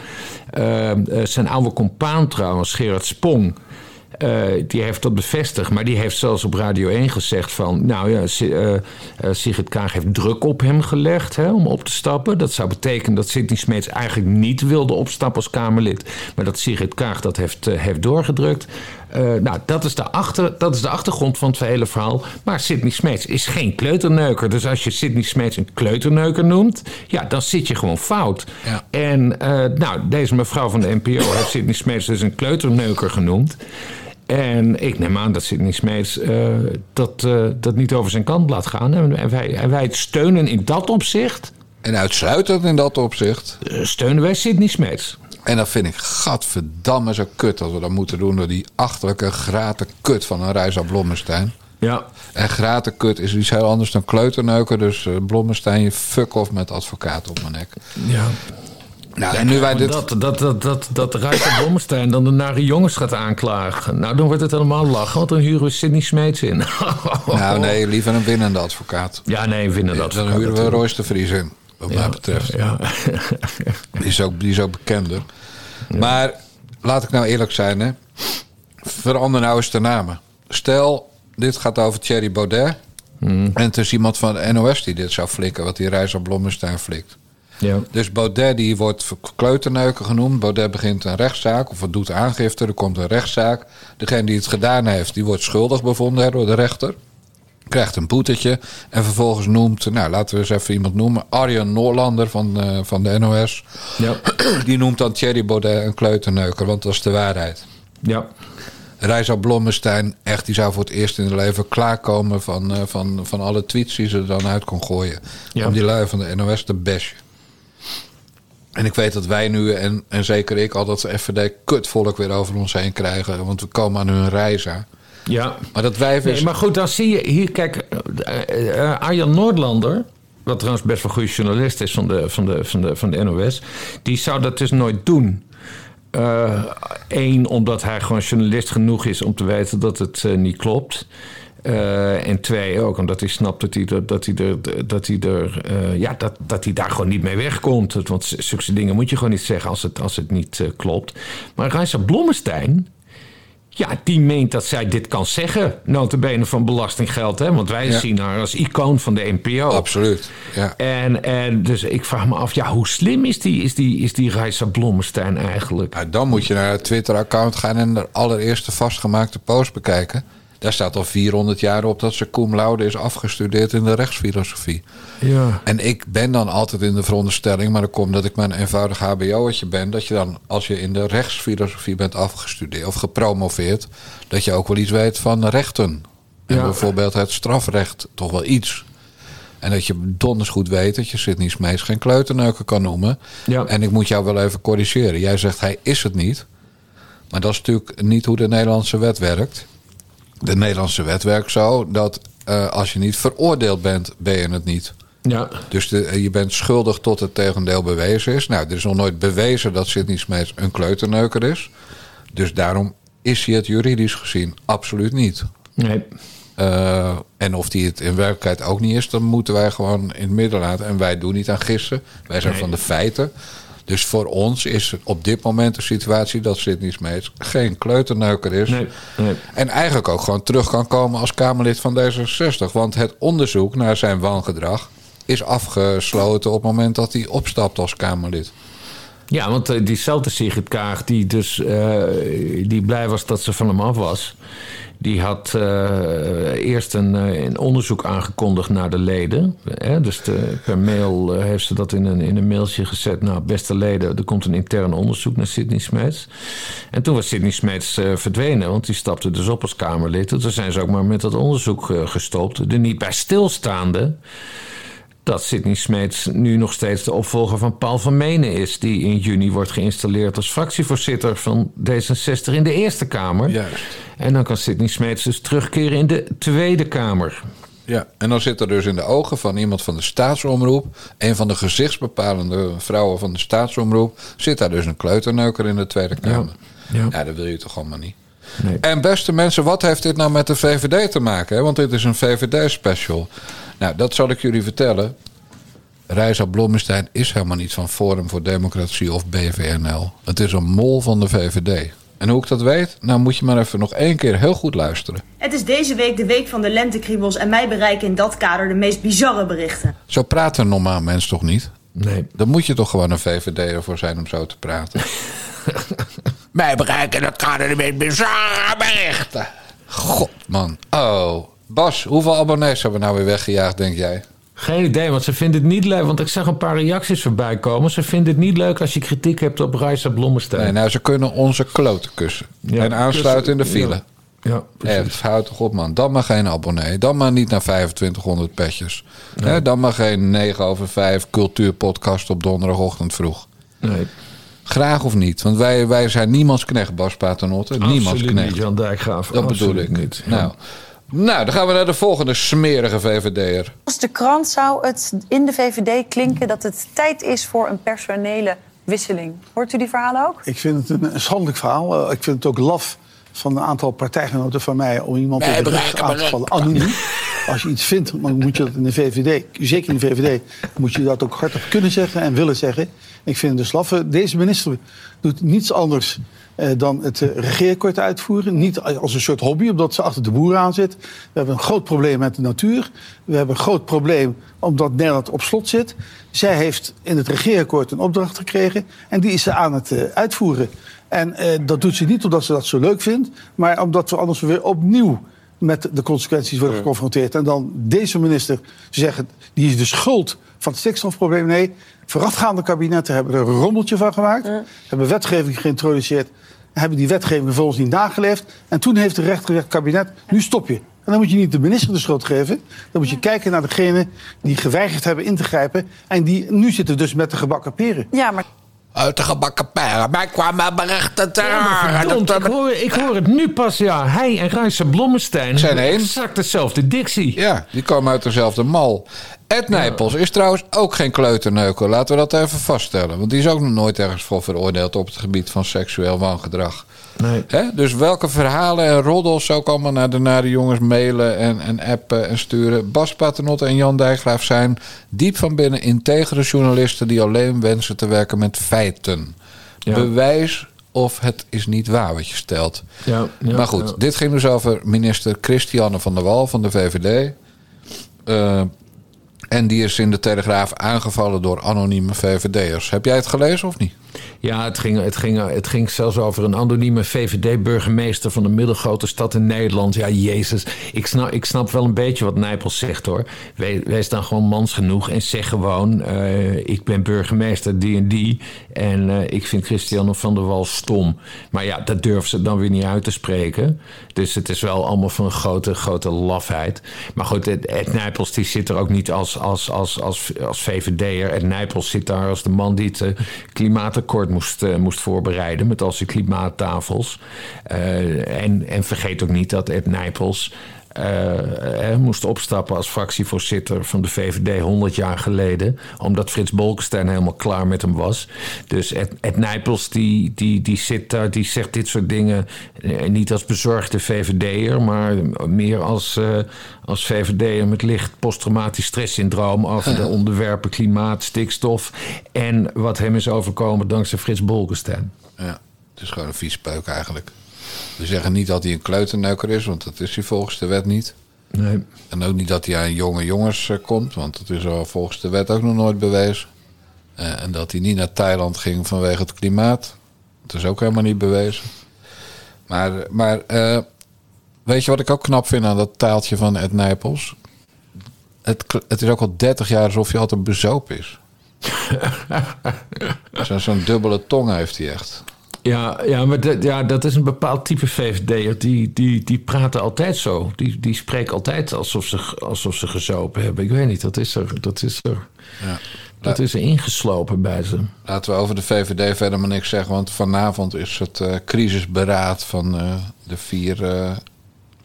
Eh, eh, zijn oude compaan trouwens, Gerard Spong... eh, die heeft dat bevestigd, maar die heeft zelfs op Radio 1 gezegd van... nou ja, eh, Sigrid Kaag heeft druk op hem gelegd hè, om op te stappen. Dat zou betekenen dat Sidney Smeets eigenlijk niet wilde opstappen als Kamerlid... maar dat Sigrid Kaag dat heeft, heeft doorgedrukt. Eh, nou, dat is, de achter, dat is de achtergrond van het hele verhaal. Maar Sidney Smeets is geen kleuterneuker. Dus als je Sidney Smeets een kleuterneuker noemt... ja, dan zit je gewoon fout. Ja. En eh, nou, deze mevrouw van de NPO heeft Sidney Smeets dus een kleuterneuker genoemd. En ik neem aan dat Sidney Smeets eh, dat, dat niet over zijn kant laat gaan. En, wij, en wij het steunen in dat opzicht. En uitsluitend in dat opzicht. steunen wij Sidney Smeets. En dat vind ik gadverdamme zo kut als we dat moeten doen... door die achterlijke graten kut van een Reisa Blommestein. Ja. En gratenkut is iets heel anders dan kleuterneuken. Dus eh, Blommestein, je fuck off met advocaat op mijn nek. ja. Nou, en nu wij dit... Dat, dat, dat, dat, dat Rijker Blommestein dan de nare jongens gaat aanklagen. Nou, dan wordt het helemaal lachen, want dan huren we Sidney Smeets in. Nou, nee, liever een winnende advocaat. Ja, nee, winnen dat. Dan huren we Royce de Vries in, wat mij betreft. Ja. Die is ook, die is ook bekender. Maar laat ik nou eerlijk zijn, hè. Verander nou eens de namen. Stel, dit gaat over Thierry Baudet. Mhm. En het is iemand van de NOS die dit zou flikken, wat die Reizer Blommestein flikt. ja. Dus Baudet die wordt kleuterneuker genoemd. Baudet begint een rechtszaak of het doet aangifte. Er komt een rechtszaak. Degene die het gedaan heeft, die wordt schuldig bevonden door de rechter. Krijgt een boetetje. En vervolgens noemt, nou laten we eens even iemand noemen. Arjen Noorlander van, eh, van de NOS. Ja. Die noemt dan Thierry Baudet een kleuterneuker, want dat is de waarheid. ja. Reisa Blommestein, echt, die zou voor het eerst in het leven klaarkomen van, eh, van, van alle tweets die ze er dan uit kon gooien. Ja. Om die lui van de NOS te bashen. En ik weet dat wij nu, en, en zeker ik, al dat FVD kutvolk weer over ons heen krijgen. Want we komen aan hun reizen. Ja. Maar dat wijf is... Nee, maar goed, dan zie je hier, kijk, eh, eh, Arjan Noordlander, wat trouwens best wel een goede journalist is van de, van de, van de, van de NOS, die zou dat dus nooit doen. Eén, omdat hij gewoon journalist genoeg is om te weten dat het eh, niet klopt. Eh, en twee, ook omdat hij snapt dat hij er, dat hij er, dat hij er eh, ja, dat, dat hij daar gewoon niet mee wegkomt. Want zulke dingen moet je gewoon niet zeggen als het, als het niet eh, klopt. Maar Reisa Blommestein, ja, die meent dat zij dit kan zeggen. Notabene van belastinggeld, hè? Want wij Ja. zien haar als icoon van de NPO. Absoluut, ja. En, en dus ik vraag me af, ja, hoe slim is die, is die, is die Reisa Blommestein eigenlijk? Nou, dan moet je naar het Twitter-account gaan en de allereerste vastgemaakte post bekijken. Daar staat al 400 jaar op dat ze cum laude is afgestudeerd in de rechtsfilosofie. Ja. En ik ben dan altijd in de veronderstelling, maar dat komt dat ik maar een eenvoudig HBO'tje ben, dat je dan, als je in de rechtsfilosofie bent afgestudeerd of gepromoveerd, dat je ook wel iets weet van rechten. En Ja. bijvoorbeeld het strafrecht, toch wel iets. En dat je donders goed weet dat je Sidney Smees geen kleuterneuker kan noemen. Ja. En ik moet jou wel even corrigeren. Jij zegt hij is het niet. Maar dat is natuurlijk niet hoe de Nederlandse wet werkt. De Nederlandse wet werkt zo dat eh, als je niet veroordeeld bent, ben je het niet. Ja. Dus de, je bent schuldig tot het tegendeel bewezen is. Nou, er is nog nooit bewezen dat Sidney Smeets een kleuterneuker is. Dus daarom is hij het juridisch gezien absoluut niet. Nee. Eh, en of die het in werkelijkheid ook niet is, dan moeten wij gewoon in het midden laten. En wij doen niet aan gissen. Wij zijn Nee. van de feiten. Dus voor ons is op dit moment de situatie dat Sidney Smeets geen kleuterneuker is. Nee. nee. En eigenlijk ook gewoon terug kan komen als Kamerlid van D66. Want het onderzoek naar zijn wangedrag is afgesloten op het moment dat hij opstapt als Kamerlid. Ja, want eh, diezelfde Sigrid Kaag, die dus eh, die blij was dat ze van hem af was, die had eh, eerst een, eh, een onderzoek aangekondigd naar de leden. Hè? Dus de- per mail eh, heeft ze dat in een, in een mailtje gezet. Nou, beste leden, er komt een intern onderzoek naar Sidney Smeets. En toen was Sidney Smeets eh, verdwenen, want die stapte dus op als Kamerlid. En toen zijn ze ook maar met dat onderzoek gestopt. Er niet bij stilstaande dat Sidney Smeets nu nog steeds de opvolger van Paul van Menen is... die in juni wordt geïnstalleerd als fractievoorzitter van D66 in de Eerste Kamer. Juist. En dan kan Sidney Smeets dus terugkeren in de Tweede Kamer. Ja, en dan zit er dus in de ogen van iemand van de staatsomroep, een van de gezichtsbepalende vrouwen van de staatsomroep, zit daar dus een kleuterneuker in de Tweede Kamer. Ja. Ja, dat wil je toch allemaal niet. Nee. En beste mensen, wat heeft dit nou met de VVD te maken? Hè? Want dit is een VVD-special. Nou, dat zal ik jullie vertellen. Reisa Blommestein is helemaal niet van Forum voor Democratie of BVNL. Het is een mol van de VVD. En hoe ik dat weet? Nou moet je maar even nog één keer heel goed luisteren. Het is deze week de week van de lentekriebels en mij bereiken in dat kader de meest bizarre berichten. Zo praat een normaal mens toch niet? Nee. Dan moet je toch gewoon een VVD'er voor zijn om zo te praten. Mij bereiken dat kader de meest bizarre berichten. God, man. Oh. Bas, hoeveel abonnees hebben we nou weer weggejaagd, denk jij? Geen idee, want ze vinden het niet leuk. Want ik zag een paar reacties voorbij komen. Ze vinden het niet leuk als je kritiek hebt op Reisa Blommestein. Nee, nou, ze kunnen onze kloten kussen. Ja, en aansluiten in de file. Ja, precies. Echt, houd toch op, man. Dan maar geen abonnee. Dan maar niet naar 2500 petjes. Hè, dan maar geen 9 over 5 cultuurpodcast op donderdagochtend vroeg. Nee, Graag of niet. Want wij, wij zijn niemands knecht, Bas Paternotte. Niemands knecht. niet, Jan Dijkgraaf. Dat bedoel ik. niet. Nou. Nou, dan gaan we naar de volgende smerige VVD'er. Volgens de krant zou het in de VVD klinken dat het tijd is voor een personele wisseling. Hoort u die verhalen ook? Ik vind het een, een schandelijk verhaal. Eh, ik vind het ook laf van een aantal partijgenoten van mij... om iemand op de rug aan te vallen. Anoniem. Als je iets vindt, dan moet je dat in de VVD... zeker in de VVD, moet je dat ook hardop kunnen zeggen en willen zeggen. Ik vind het dus laf. Deze minister doet niets anders dan het uh, regeerakkoord uitvoeren. Niet als een soort hobby, omdat ze achter de boeren aan zit. We hebben een groot probleem met de natuur. We hebben een groot probleem omdat Nederland op slot zit. Zij heeft in het regeerakkoord een opdracht gekregen en die is ze aan het uh, uitvoeren. En dat doet ze niet omdat ze dat zo leuk vindt, maar omdat we anders weer opnieuw met de consequenties worden geconfronteerd. En dan deze minister zeggen, die is de schuld van het stikstofprobleem. Nee, voorafgaande kabinetten hebben er een rommeltje van gemaakt. Hebben wetgeving geïntroduceerd. Hebben die wetgeving vervolgens niet nageleefd. En toen heeft de rechter gezegd, kabinet, nu stop je. En dan moet je niet de minister de schuld geven. Dan moet je kijken naar degene die geweigerd hebben in te grijpen. En die nu zitten dus met de gebakken peren. Ja, maar uit de gebakken peren. Mij kwamen berichten ter ja, ik, hoor, ik hoor het nu pas, ja. Hij en Ruijse Blommestein zijn één. exact dezelfde dictie. Ja, die komen uit dezelfde mal. Ed Nijpels is trouwens ook geen kleuterneuker. Laten we dat even vaststellen. Want die is ook nog nooit ergens voor veroordeeld op het gebied van seksueel wangedrag. Nee. Dus welke verhalen en roddels ook allemaal naar de nare jongens mailen en, en appen en sturen. Bas Paternotte en Jan Dijkgraaf zijn diep van binnen integere journalisten die alleen wensen te werken met feiten. Bewijs of het is niet waar wat je stelt. Ja, ja maar goed, dit ging dus over minister Christiane van der Wal van de VVD. Uh, en die is in de Telegraaf aangevallen door anonieme VVD'ers. Heb jij het gelezen of niet? Ja, het ging, het, ging, het ging zelfs over een anonieme VVD-burgemeester van een middelgrote stad in Nederland. Ja, Jezus. Ik snap, ik snap wel een beetje wat Nijpels zegt hoor. Wij staan gewoon mans genoeg en zeg gewoon: uh, ik ben burgemeester die en die. En uh, ik vind Christiane van der Wal stom. Maar ja, dat durven ze dan weer niet uit te spreken. Dus het is wel allemaal van een grote, grote lafheid. Maar goed, Ed, Nijpels die zit er ook niet als, als, als, als, als VVD'er. Ed Nijpels zit daar als de man die het uh, klimaatakkoord moest, uh, moest voorbereiden met al zijn klimaattafels. Uh, en, en vergeet ook niet dat Ed Nijpels uh, moest opstappen als fractievoorzitter van de VVD 100 jaar geleden. Omdat Frits Bolkestein helemaal klaar met hem was. Dus Ed, Ed Nijpels die, die, die zit daar, die zegt dit soort dingen niet als bezorgde VVD'er, maar meer als, uh, als VVD'er met licht posttraumatisch stresssyndroom over de onderwerpen klimaat, stikstof en wat hem is overkomen dankzij Frits Bolkestein. Ja, het is gewoon een vies peuk eigenlijk. We zeggen niet dat hij een kleuterneuker is, want dat is hij volgens de wet niet. Nee. En ook niet dat hij aan jonge jongens eh, komt, want dat is al volgens de wet ook nog nooit bewezen. Uh, en dat hij niet naar Thailand ging vanwege het klimaat. Dat is ook helemaal niet bewezen. Maar, maar uh, weet je wat ik ook knap vind aan dat taaltje van Ed Nijpels? Het, het is ook al 30 jaar alsof hij altijd bezopen is. Zo'n zo dubbele tong heeft hij echt. Ja, ja maar dat, ja, dat is een bepaald type VVD'er. Die, die, die praten altijd zo. Die, die spreken altijd alsof ze, alsof ze gezopen hebben. Ik weet niet, dat is er. Dat is er. Ja. Dat is er ingeslopen bij ze. Laten we over de VVD verder maar niks zeggen. Want vanavond is het uh, crisisberaad van uh, de vier uh,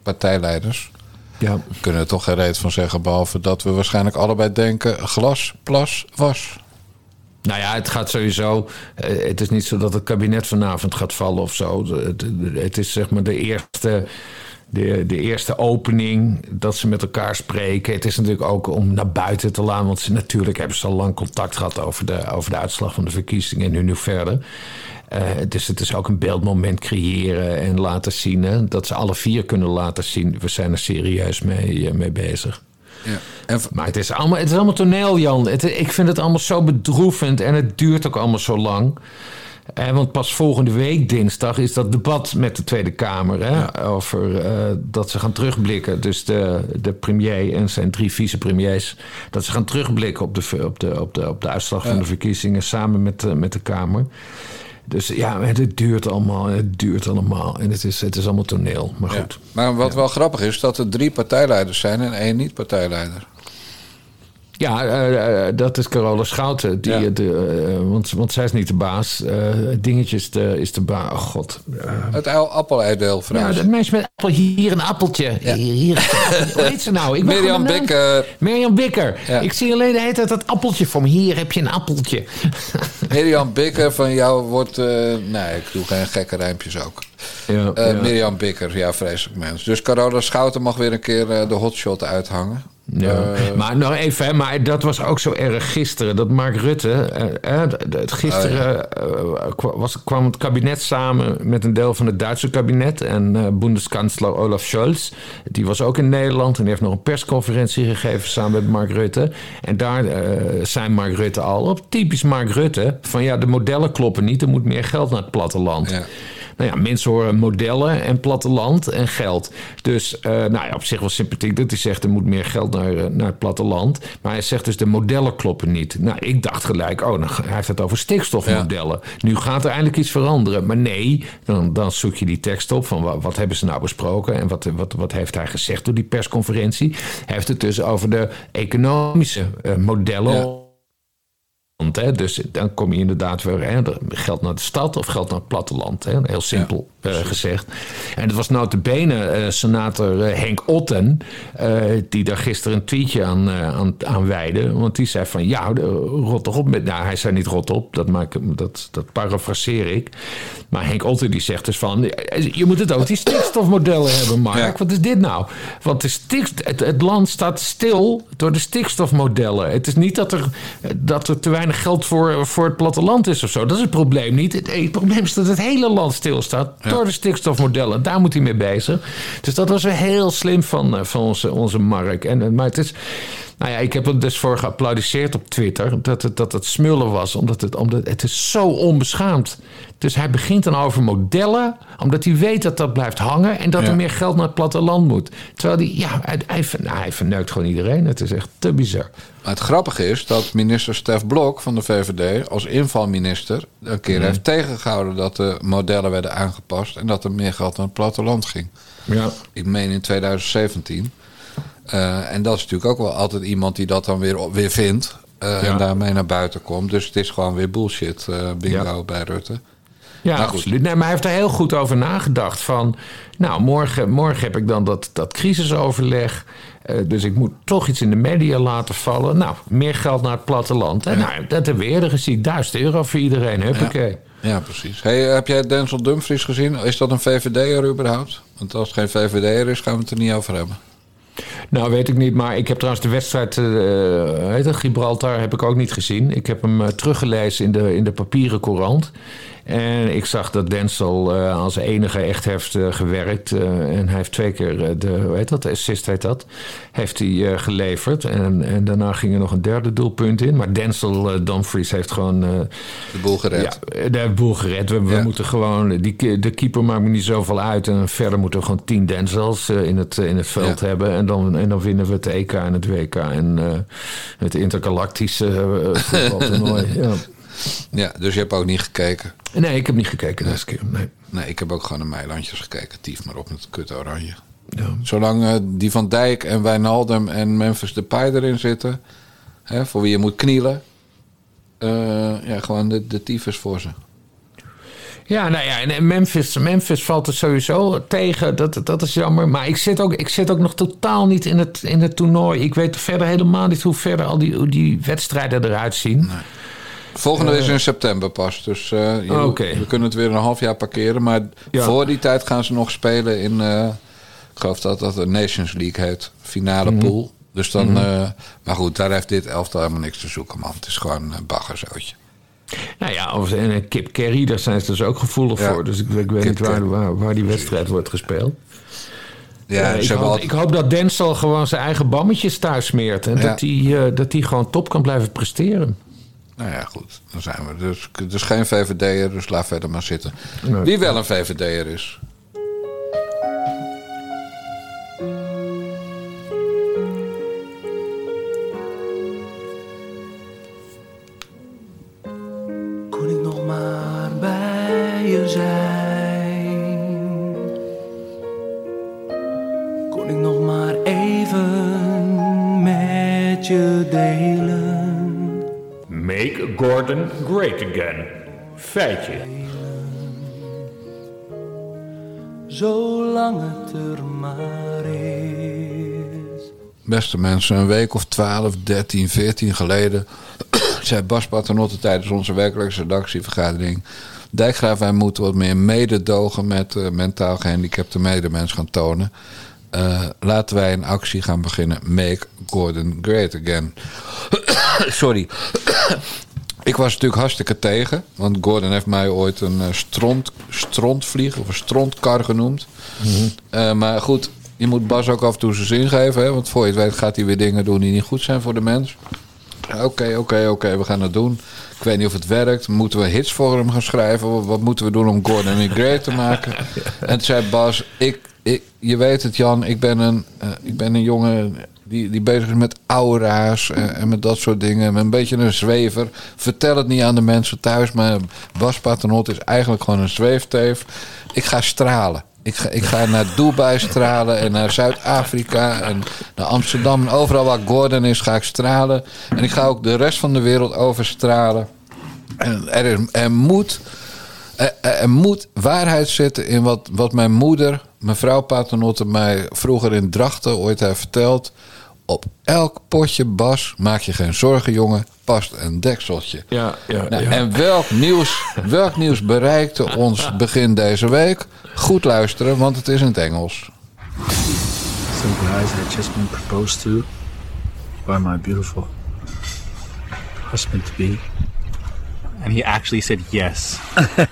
partijleiders. Ja. We kunnen er toch geen reet van zeggen. Behalve dat we waarschijnlijk allebei denken: glas, plas, was. Nou ja, het gaat sowieso. Eh, het is niet zo dat het kabinet vanavond gaat vallen of zo. Het, is zeg maar de eerste. De, de, eerste opening dat ze met elkaar spreken. Het is natuurlijk ook om naar buiten te laten. Want ze, natuurlijk hebben ze al lang contact gehad over de, over de uitslag van de verkiezingen. En nu nu verder. Uh, dus het is ook een beeldmoment creëren en laten zien. Hè, dat ze alle vier kunnen laten zien. We zijn er serieus mee, uh, mee bezig. Ja. Maar het is allemaal, het is allemaal toneel, Jan. Het, ik vind het allemaal zo bedroevend en het duurt ook allemaal zo lang. Eh, want pas volgende week, dinsdag, is dat debat met de Tweede Kamer. Hè, Over uh, dat ze gaan terugblikken. Dus de, de premier en zijn drie vicepremiers. Dat ze gaan terugblikken op de, op de, op de, op de uitslag van de verkiezingen samen met, uh, met de Kamer. Dus ja, het duurt allemaal, het duurt allemaal. En het is, het is allemaal toneel, maar goed. Maar wat wel grappig is, dat er drie partijleiders zijn en één niet-partijleider. Ja, uh, dat is Carola Schouten. Die, ja. de, uh, want, want zij is niet de baas. Uh, dingetjes de, is de baas. Oh god. het appeleideel Ja, dat meisje met appel. Hier een appeltje. Ja. Hier, hier Hoe heet ze nou? Ik Mirjam Bikker. Mirjam Bikker. Ja. Ik zie alleen de hele tijd dat appeltje me. Hier heb je een appeltje. Mirjam Bikker van jou wordt... nee, ik doe geen gekke rijmpjes ook. Ja, ja. Mirjam Bikker, ja, vreselijk mens. Dus Carola Schouten mag weer een keer de hotshot uithangen. Ja. Uh, maar nog even, hè, maar dat was ook zo erg gisteren. Dat Mark Rutte, uh, gisteren uh, was, kwam het kabinet samen met een deel van het Duitse kabinet. En uh, Bundeskanzler Olaf Scholz, die was ook in Nederland. En die heeft nog een persconferentie gegeven samen met Mark Rutte. En daar zei Mark Rutte al op, typisch Mark Rutte, van ja, de modellen kloppen niet. Er moet meer geld naar het platteland. Ja nou ja, mensen horen modellen en platteland en geld. Dus uh, nou ja, op zich wel sympathiek dat hij zegt er moet meer geld naar, uh, naar het platteland. Maar hij zegt dus de modellen kloppen niet. Nou, ik dacht gelijk, oh, dan, hij heeft het over stikstofmodellen. Nu gaat er eindelijk iets veranderen. Maar nee, dan, dan zoek je die tekst op van wat, wat hebben ze nou besproken en wat, wat, wat heeft hij gezegd door die persconferentie. Hij heeft het dus over de economische uh, modellen. Ja Hè? Dus dan kom je inderdaad weer hè, geld naar de stad of geld naar het platteland. Hè? Heel simpel uh, gezegd. En het was notabene uh, senator uh, Henk Otten... die daar gisteren een tweetje aan, aan, aan wijde. Want die zei van, ja, rot op. Met, nou, hij zei niet rot op, dat, maak, dat, dat parafraseer ik. Maar Henk Otten die zegt dus van... je moet het ook die stikstofmodellen hebben, Mark. Wat is dit nou? Want de stikst, het, het, land staat stil door de stikstofmodellen. Het is niet dat er, dat er te weinig geld voor, voor het platteland is of zo. Dat is het probleem niet. Het, het probleem is dat het hele land stilstaat... Ja door de stikstofmodellen. Daar moet hij mee bezig. Dus dat was weer heel slim van, eh, van onze, onze Mark. En, eh, maar het is. Nou ja, ik heb er dus voor geapplaudisseerd op Twitter dat het, dat het smullen was. Omdat het, omdat het is zo onbeschaamd. Dus hij begint dan over modellen, omdat hij weet dat dat blijft hangen en dat er meer geld naar het platteland moet. Terwijl hij, ja, hij, hij, nou, hij verneukt gewoon iedereen. Het is echt te bizar. Maar het grappige is dat minister Stef Blok van de VVD als invalminister een keer heeft tegengehouden dat de modellen werden aangepast en dat er meer geld naar het platteland ging. Ja. Ik meen in 2017. Uh, en dat is natuurlijk ook wel altijd iemand die dat dan weer, weer vindt. Uh, En daarmee naar buiten komt. Dus het is gewoon weer bullshit uh, bingo bij Rutte. Ja, absoluut. Nee, maar hij heeft er heel goed over nagedacht. Van, nou, morgen, morgen heb ik dan dat, dat crisisoverleg. Uh, dus ik moet toch iets in de media laten vallen. Nou, meer geld naar het platteland. En nou, dat hebben we eerder gezien. Duizend euro voor iedereen. Huppakee. Ja. ja, precies. Hey, heb jij Denzel Dumfries gezien? Is dat een VVD'er überhaupt? Want als het geen VVD'er is, gaan we het er niet over hebben. Nou, weet ik niet. Maar ik heb trouwens de wedstrijd uh, Gibraltar heb ik ook niet gezien. Ik heb hem uh, teruggelezen in de, in de papieren courant. En ik zag dat Denzel uh, als enige echt heeft uh, gewerkt. Uh, en hij heeft twee keer de, hoe heet dat, de assist heet dat, heeft hij geleverd. En, en daarna ging er nog een derde doelpunt in. Maar Denzel Dumfries heeft gewoon... de boel gered. Ja, de boel gered. We, we moeten gewoon... Die, de keeper maakt me niet zoveel uit. En verder moeten we gewoon tien Denzels in, het, in het veld ja. hebben. En dan, en dan winnen we het EK en het WK. En het intergalactische voetbaltoernooi. ja. Ja, dus je hebt ook niet gekeken? Nee, ik heb niet gekeken deze keer. Nee. nee, ik heb ook gewoon naar Meilandjes gekeken. Tief maar op met het kut oranje. Ja. Zolang uh, die Van Dijk en Wijnaldum en Memphis Depay erin zitten... Hè, voor wie je moet knielen... Uh, ja, gewoon de, de tyfus voor ze. Ja, nou ja, en Memphis, Memphis valt er sowieso tegen. Dat, dat is jammer. Maar ik zit ook, ik zit ook nog totaal niet in het, in het toernooi. Ik weet verder helemaal niet hoe verder al die, hoe die wedstrijden eruit zien. Nee. Volgende is in september pas. Dus uh, we kunnen het weer een half jaar parkeren. Maar voor die tijd gaan ze nog spelen in... Uh, ik geloof dat dat de Nations League heet. Finale mm pool. Dus dan... Mm -hmm. uh, maar goed, daar heeft dit elftal helemaal niks te zoeken, man. Het is gewoon een baggerzootje. Nou ja, of, en Kip Kerry, daar zijn ze dus ook gevoelig ja, voor. Dus ik, ik weet niet waar, waar, waar, die wedstrijd wordt gespeeld. Ja, ik, hoop, ik, hoop, dat Denzel gewoon zijn eigen bammetjes thuis smeert. En dat hij dat gewoon top kan blijven presteren. Nou ja, goed. Dan zijn we. Dus, dus geen VVD'er, dus laat verder maar zitten. Wie wel een VVD'er is. Kon ik nog maar bij je zijn? Kon ik nog maar even met je delen? Make Gordon great again. Feitje. Zolang het er maar is. Beste mensen, een week of 12, 13, 14 geleden zei Bas Paternotte tijdens onze wekelijkse redactievergadering. Dijkgraaf, wij moeten wat meer mededogen met uh, mentaal gehandicapte medemens gaan tonen. Uh, laten wij een actie gaan beginnen. Make Gordon great again. Sorry. Ik was natuurlijk hartstikke tegen. Want Gordon heeft mij ooit een uh, stront, strontvlieg of een strontkar genoemd. Mm -hmm. uh, maar goed, je moet Bas ook af en toe zijn zin geven. Hè? Want voor je het weet gaat hij weer dingen doen die niet goed zijn voor de mens. Oké, okay, oké, okay, oké, okay, we gaan het doen. Ik weet niet of het werkt. Moeten we hits voor hem gaan schrijven? Wat moeten we doen om Gordon weer great te maken? en toen zei Bas, ik, ik, je weet het Jan, ik ben een, uh, ik ben een jongen die, die bezig is met aura's en, met dat soort dingen. Een beetje een zwever. Vertel het niet aan de mensen thuis, maar Bas Paternot is eigenlijk gewoon een zweefteef. Ik ga stralen. Ik ga, ik ga naar Dubai stralen en naar Zuid-Afrika en naar Amsterdam. En overal waar Gordon is, ga ik stralen. En ik ga ook de rest van de wereld overstralen. En er, er, moet, er, er, moet waarheid zitten in wat, wat mijn moeder, mevrouw Paternotte, mij vroeger in Drachten ooit heeft verteld. Op elk potje Bas, maak je geen zorgen, jongen, past een dekseltje. Ja, ja, nou, ja. En welk nieuws, welk nieuws bereikte ons begin deze week? Goed luisteren, want het is in het Engels. So guys, I just been proposed to by my beautiful husband to be. And he actually said yes.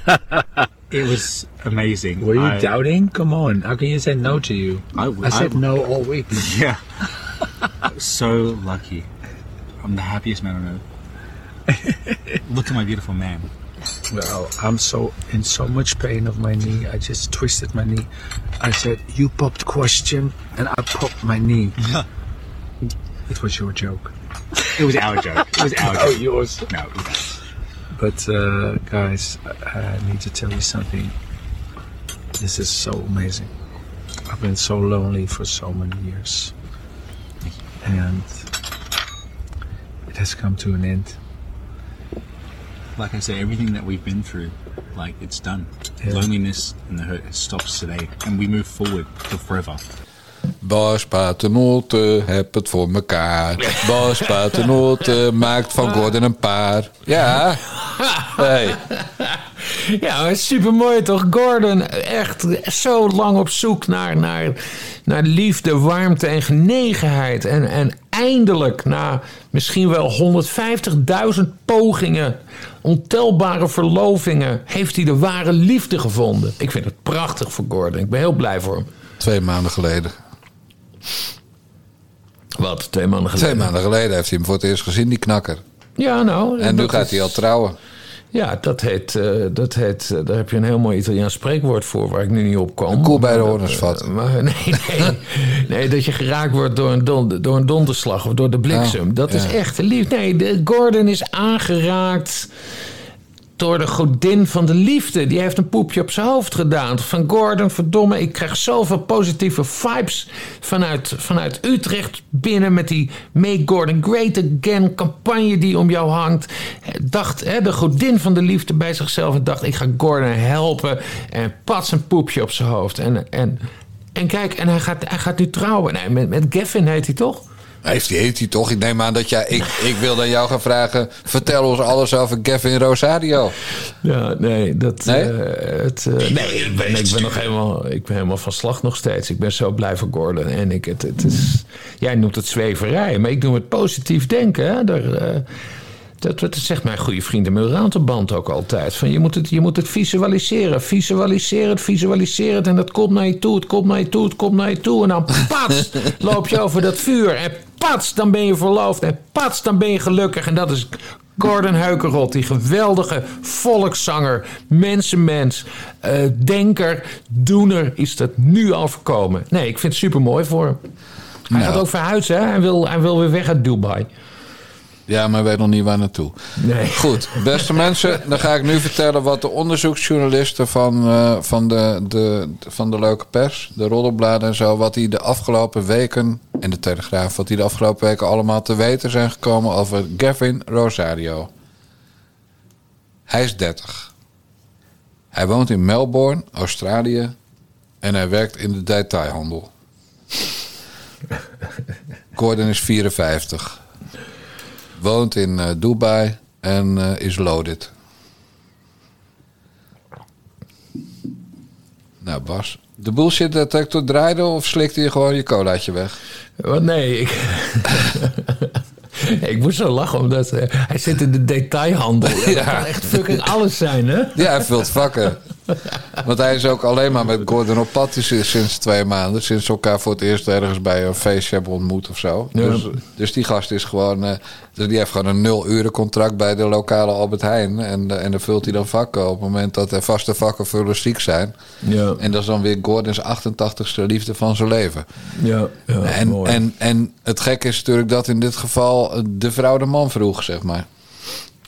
it was amazing. Were you I- doubting? Come on, how can you say no to you? I, I said no all week. Yeah. So lucky. I'm the happiest man on earth. Look at my beautiful man. Well, I'm so in so much pain of my knee. I just twisted my knee. I said, "You popped question," and I popped my knee. it was your joke. It was our joke. It was our Oh, joke. yours. No, it was But uh, guys, I, I need to tell you something. This is so amazing. I've been so lonely for so many years, and it has come to an end. like I say, everything that we've been through, like it's done. Yeah. Loneliness and the hurt stops today, and we move forward for forever. Bas Paternotte, heb het voor mekaar. Bas Paternotte maakt van Gordon een paar. Ja. Hey. Ja, super mooi toch? Gordon, echt zo lang op zoek naar, naar, naar liefde, warmte en genegenheid. En, en eindelijk, na misschien wel 150.000 pogingen, ontelbare verlovingen, heeft hij de ware liefde gevonden. Ik vind het prachtig voor Gordon. Ik ben heel blij voor hem. Twee maanden geleden. Wat, twee maanden geleden? Twee maanden geleden heeft hij hem voor het eerst gezien, die knakker. Ja, nou. En nu gaat is- hij al trouwen. Ja, dat heet, eh, dat heet, eh, daar heb je een heel mooi Italiaans spreekwoord voor waar ik nu niet op kom. Een koe bij de horens eh. Maar nee, nee, nee, dat je geraakt wordt door een, door een donderslag of door de bliksem. Dat is echt lief. Nee, de Gordon is aangeraakt door de godin van de liefde. Die heeft een poepje op zijn hoofd gedaan. Van Gordon, verdomme, ik krijg zoveel positieve vibes vanuit, vanuit Utrecht binnen met die Make Gordon Great Again campagne die om jou hangt. Dacht hè, de godin van de liefde bij zichzelf en dacht, ik ga Gordon helpen. En pats een poepje op zijn hoofd. En, en, en kijk, en hij gaat, hij gaat nu trouwen. Nee, met, met Gavin heet hij toch? Heeft hij, heet hij toch? Ik neem aan dat jij... Ik, ik wil aan jou gaan vragen... Vertel ons alles over Gavin Rosario. Ja, nee, dat. Nee? eh, het, eh, nee, ik ben, ik ben nog helemaal, ik ben helemaal van slag nog steeds. Ik ben zo blij voor Gordon. En ik, het, het is, jij noemt het zweverij, maar ik noem het positief denken. Hè? Daar, eh, dat, dat zegt mijn goede vriend de Murantenband ook altijd. Van je, moet het, je moet het visualiseren. Visualiseer het, visualiseer het. En dat komt naar je toe, het komt naar je toe, het komt naar je toe. En dan pats, loop je over dat vuur. En pats, dan ben je verloofd. En pats, dan ben je gelukkig. En dat is Gordon Heukerot, die geweldige volkszanger, mensenmens, eh, denker, doener, is dat nu al voorkomen. Nee, ik vind het super mooi voor hem. Hij Nou. gaat ook verhuizen, hè? Hij wil, hij wil weer weg uit Dubai. Ja, maar weet nog niet waar naartoe. Nee. Goed, beste mensen, dan ga ik nu vertellen wat de onderzoeksjournalisten van, eh, van, de, de, van de leuke pers, de roddelbladen en zo, wat die de afgelopen weken, en de Telegraaf, wat die de afgelopen weken allemaal te weten zijn gekomen over Gavin Rosario. Hij is 30. Hij woont in Melbourne, Australië. En hij werkt in de detailhandel. Gordon is 54. Woont in eh, Dubai en eh, is loaded. Nou, Bas. De bullshit detector draaide of slikte je gewoon je colaatje weg? Wat nee, ik. ik moest zo lachen omdat eh, hij zit in de detailhandel. Ja. Dat kan echt fucking alles zijn, hè? Ja, hij vult vakken. Want hij is ook alleen maar met Gordon op pad sinds sinds twee maanden. Sinds ze elkaar voor het eerst ergens bij een feestje hebben ontmoet of zo. Ja. Dus, dus die gast is gewoon... eh, dus die heeft gewoon een nul uren contract bij de lokale Albert Heijn. En, eh, en dan vult hij dan vakken op het moment dat er vaste vakkenvullers ziek zijn. Ja. En dat is dan weer Gordons 88ste liefde van zijn leven. Ja, ja en, mooi. en, en het gekke is natuurlijk dat in dit geval eh, de vrouw de man vroeg, zeg maar.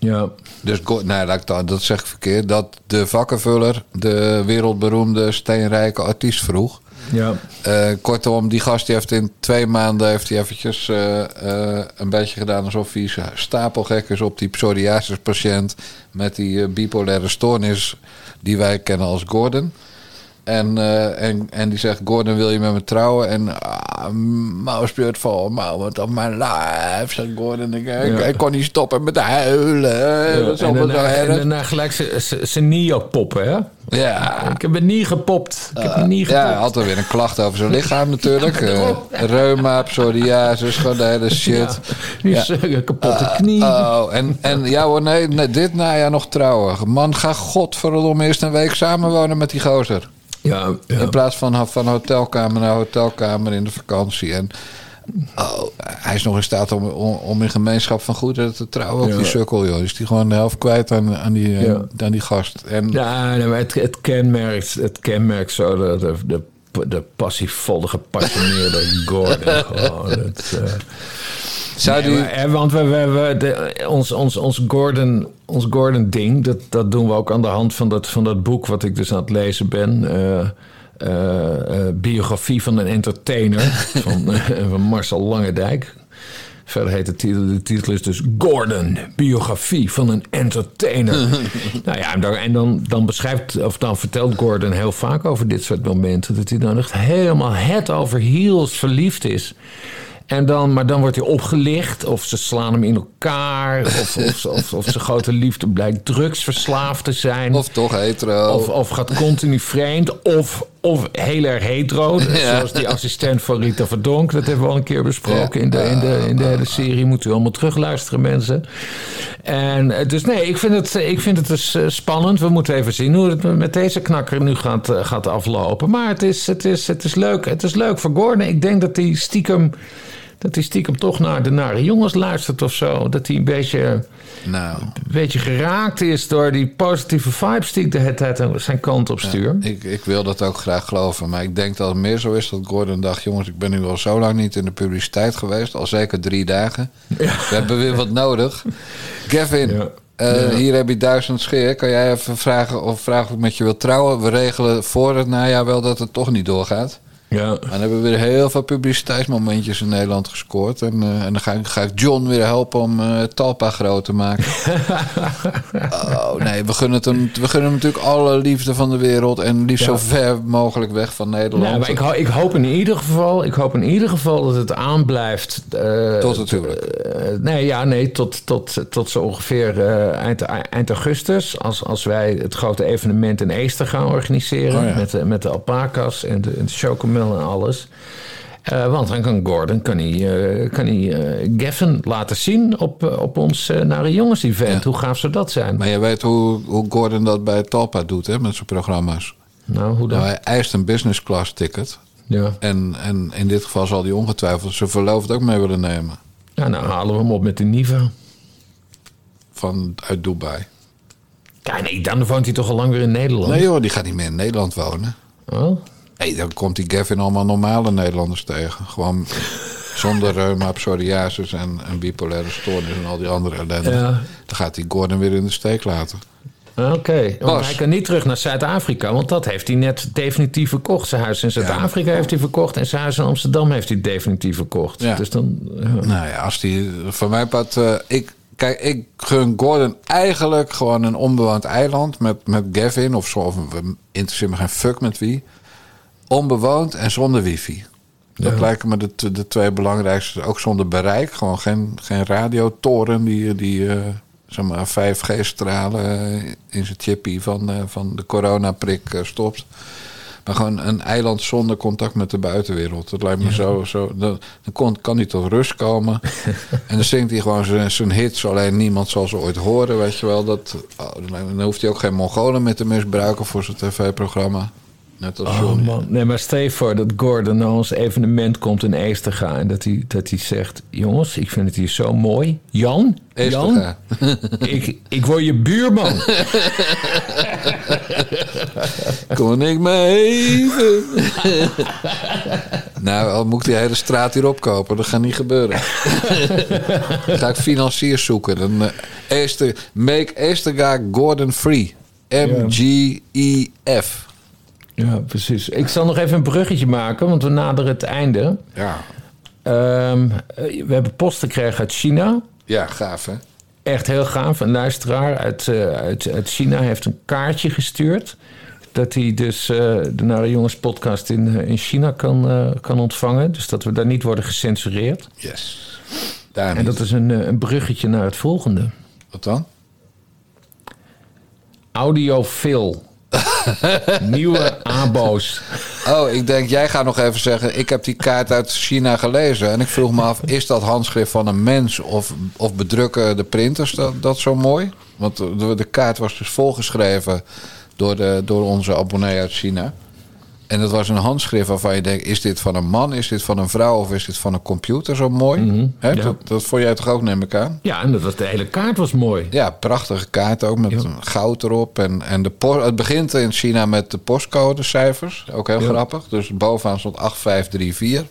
Ja. Dus nee, dat, dat zeg ik verkeerd. Dat de vakkenvuller de wereldberoemde steenrijke artiest vroeg. Ja. Eh, kortom, die gast die heeft in twee maanden heeft hij eventjes eh, eh, een beetje gedaan alsof hij stapelgek is op die psoriasis patiënt met die bipolaire stoornis die wij kennen als Gordon. En, eh, en, en die zegt, Gordon wil je met me trouwen? En ah, mouse beautiful moment of my life, zegt Gordon. Ik, ik, Ja. ik kon niet stoppen met huilen. Ja, dat is en, daarna, en daarna gelijk zijn knie poppen, hè? Ja. Ik heb mijn knie gepopt. Ik heb mijn knie gepopt. Ja, er weer een klacht over zijn lichaam natuurlijk. Eh, reuma, psoriasis, gewoon de hele shit. Eh, kapotte knie. Oh, en, en ja hoor, nee, nee, dit najaar nog trouwen. Man, ga godverdomme eerst een week samenwonen met die gozer. Ja, In plaats van van hotelkamer naar hotelkamer in de vakantie. En oh, hij is nog in staat om, om, om in gemeenschap van goederen te trouwen. Ook Ja. die sukkel, joh. Is die gewoon de helft kwijt aan, aan, die, Ja. aan die gast. En, Ja, nee, maar het, het, kenmerkt, het kenmerkt zo de, de, de, de passievolle, gepassioneerde Gordon. Gewoon, het, eh, Zou nee, die- maar, eh, want we, we, we, de, ons, ons, ons Gordon, ons Gordon ding, dat, dat doen we ook aan de hand van dat, van dat boek wat ik dus aan het lezen ben. eh, eh, eh, biografie van een entertainer van, van Marcel Langendijk. Verder heet de titel, de titel is dus Gordon, biografie van een entertainer. nou ja, en dan, en dan, dan beschrijft, of dan vertelt Gordon heel vaak over dit soort momenten. Dat hij dan echt helemaal het over heels verliefd is. En dan, maar dan wordt hij opgelicht, of ze slaan hem in elkaar, of, of, of, of zijn grote liefde blijkt drugsverslaafd te zijn. Of toch hetero. Of, of gaat continu vreemd, of, of heel erg hetero. Ja. Zoals die assistent van Rita Verdonk, dat hebben we al een keer besproken in, de, in, de, in de hele serie. Moet u allemaal terugluisteren, mensen. En eh, dus nee, ik vind het, ik vind het dus eh, spannend. We moeten even zien hoe het met deze knakker nu gaat, eh, gaat aflopen. Maar het is, het, is, het, is leuk. het is leuk voor Gordon. Ik denk dat hij stiekem... Dat hij stiekem toch naar de nare jongens luistert of zo. Dat hij een beetje, Nou, een beetje geraakt is door die positieve vibes die ik de hele tijd zijn kant op stuur. ik, ik wil dat ook graag geloven. Maar ik denk dat het meer zo is dat Gordon dacht... jongens, ik ben nu al zo lang niet in de publiciteit geweest. Al zeker drie dagen. We hebben weer wat nodig. Gavin, eh, Ja. hier heb je duizend scheer. Kan jij even vragen of, vragen of ik met je wil trouwen? We regelen voor het najaar wel dat het toch niet doorgaat. Ja. En dan hebben we weer heel veel publiciteitsmomentjes in Nederland gescoord. En, eh, en dan ga ik, ga ik John weer helpen om eh, Talpa groot te maken. oh nee, we gunnen, het hem, we gunnen hem natuurlijk alle liefde van de wereld. En liefst Ja. zo ver mogelijk weg van Nederland. Nou, maar ik, ho- ik hoop in ieder geval, ik hoop in ieder geval dat het aanblijft. eh, Tot eh, nee, ja, nee, tot, tot, tot zo ongeveer eind, eind augustus. Als, als wij het grote evenement in Eester gaan organiseren. Oh ja. met, de, met de alpaca's en de, en de chocomel en alles. Eh, want dan kan Gordon kan hij, eh, kan hij Gavin laten zien op, op ons Nare Jongens event. Hoe gaaf zou dat zijn? Maar je weet hoe, hoe Gordon dat bij Talpa doet hè, met zijn programma's. Nou, hoe dan? Nou, hij eist een business class ticket. Ja. En, en in dit geval zal hij ongetwijfeld zijn verloofd ook mee willen nemen. ja, nou halen we hem op met de Niva. Van, uit Dubai. Ja, nee, dan woont hij toch al lang weer in Nederland. Nee joh, die gaat niet meer in Nederland wonen. Oh? Nee, dan komt die Gavin allemaal normale Nederlanders tegen. Gewoon zonder reuma, psoriasis en, en bipolaire stoornis en al die andere ellende. Ja. Dan gaat hij Gordon weer in de steek laten. Oké, want Bas. hij kan niet terug naar Zuid-Afrika, want dat heeft hij net definitief verkocht. Zijn huis in Zuid-Afrika heeft hij verkocht en zijn huis in Amsterdam heeft hij definitief verkocht. Ja. Dus dan. Nou ja, als die van mij part, eh, ik Kijk, ik gun Gordon eigenlijk gewoon een onbewoond eiland met, met Gavin of zo. Of, we interesseert me geen fuck met wie. Onbewoond en zonder wifi. Dat Ja. lijken me de, de twee belangrijkste. Ook zonder bereik. Gewoon geen, geen radiotoren die, die eh, zeg maar 5G-stralen in zijn chippy van, eh, van de coronaprik eh, stopt. Maar gewoon een eiland zonder contact met de buitenwereld. Dat lijkt me zo. zo dan, kon, kan hij tot rust komen. en dan zingt hij gewoon zijn, zijn hits. Alleen niemand zal ze ooit horen. Weet je wel. Dat, oh, dan hoeft hij ook geen Mongolen meer te misbruiken voor zijn tv-programma. Net als Oh man, nee, maar stel je voor dat Gordon naar ons evenement komt in Eesterga... en dat hij, dat hij zegt, jongens, ik vind het hier zo mooi. Jan? Jan? ik, ik word je buurman. Kon ik me even... nou, al moet ik die hele straat hier opkopen. Dat gaat niet gebeuren. dan ga ik financiers zoeken. Dan, Eester, make Eesterga Gordon free. M-G-E-F. Ja, precies. Ik zal nog even een bruggetje maken, want we naderen het einde. Ja. Ehm, eh, we hebben post gekregen uit China. Ja, gaaf hè? Echt heel gaaf. Een luisteraar uit, eh, uit, uit China heeft een kaartje gestuurd. Dat hij dus eh, de Nare Jongens podcast in, in China kan, kan ontvangen. Dus dat we daar niet worden gecensureerd. Yes. Daar En dat is een, een bruggetje naar het volgende. Wat dan? Audiofil. Nieuwe abo's. Oh, ik denk, jij gaat nog even zeggen... ik heb die kaart uit China gelezen. En ik vroeg me af, is dat handschrift van een mens... of, of bedrukken de printers dat, dat zo mooi? Want de, de kaart was dus volgeschreven... Door, de, door onze abonnee uit China. En dat was een handschrift waarvan je denkt... is dit van een man, is dit van een vrouw... of is dit van een computer zo mooi? Hè, ja. dat, dat vond jij toch ook, neem ik aan? Ja, en dat was, de hele kaart was mooi. Ja, prachtige kaart ook met een goud erop. En, en de het begint in China met de postcodecijfers. Ook heel Ja. grappig. Dus bovenaan stond 8534.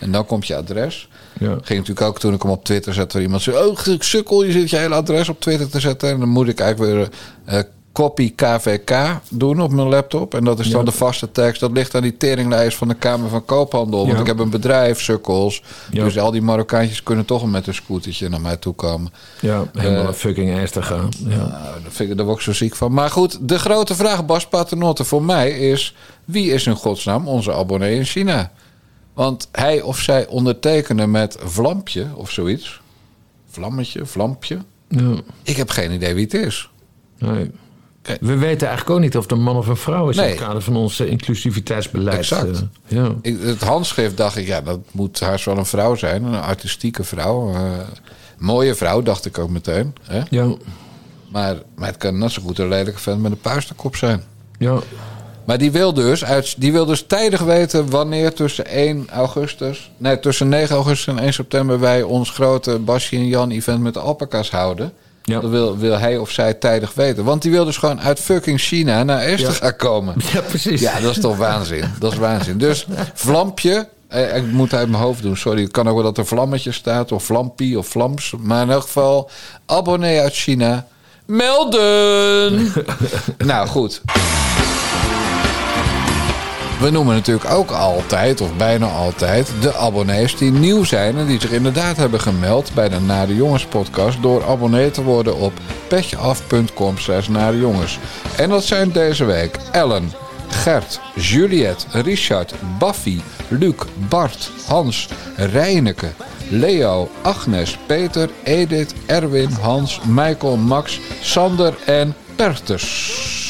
En dan komt je adres. Ja. Ging natuurlijk ook toen ik hem op Twitter zette. Iemand zei: Oh, sukkel, je zit je hele adres op Twitter te zetten. En dan moet ik eigenlijk weer eh copy KVK doen op mijn laptop. En dat is dan Ja. de vaste tekst. Dat ligt aan die teringlijst van de Kamer van Koophandel. Want ik heb een bedrijf, sukkels. Ja. Dus al die Marokkaantjes kunnen toch met een scootertje naar mij toe komen. Ja, helemaal een fucking ernstig gaan. Ja. nou, daar, vind ik, daar word ik zo ziek van. Maar goed, de grote vraag, Bas Paternotte, voor mij is... wie is in godsnaam onze abonnee in China? Want hij of zij ondertekenen met Vlampje of zoiets. Vlammetje, Vlampje. Ja. Ik heb geen idee wie het is. Nee. We weten eigenlijk ook niet of het een man of een vrouw is... in Nee. het kader van ons inclusiviteitsbeleid. Exact. Eh, ja. Ik, het handschrift dacht ik, ja, dat moet haast wel een vrouw zijn. Een artistieke vrouw. eh, mooie vrouw, dacht ik ook meteen. Hè? Ja. Maar, maar het kan net zo goed een lelijke vent met een puisterkop zijn. Ja. Maar die wil, dus uit, die wil dus tijdig weten wanneer tussen 1 augustus... Nee, tussen 9 augustus en 1 september wij ons grote Basje en Jan event met de alpaca's houden. Ja. Dat wil, wil hij of zij tijdig weten. Want die wil dus gewoon uit fucking China naar Esther Ja. gaan komen. Ja, precies. Ja, dat is toch waanzin. Dat is waanzin. Dus Vlampje, eh, ik moet uit mijn hoofd doen, sorry. Het kan ook wel dat er Vlammetje staat, of Vlampie, of Vlams. Maar in elk geval, abonnee uit China, melden! nou, goed. We noemen natuurlijk ook altijd, of bijna altijd, de abonnees die nieuw zijn en die zich inderdaad hebben gemeld bij de Nare Jongens podcast door abonnee te worden op petjeaf.com slash Jongens. En dat zijn deze week Ellen, Gert, Juliette, Richard, Baffy, Luc, Bart, Hans, Reineke, Leo, Agnes, Peter, Edith, Erwin, Hans, Michael, Max, Sander en Pertus.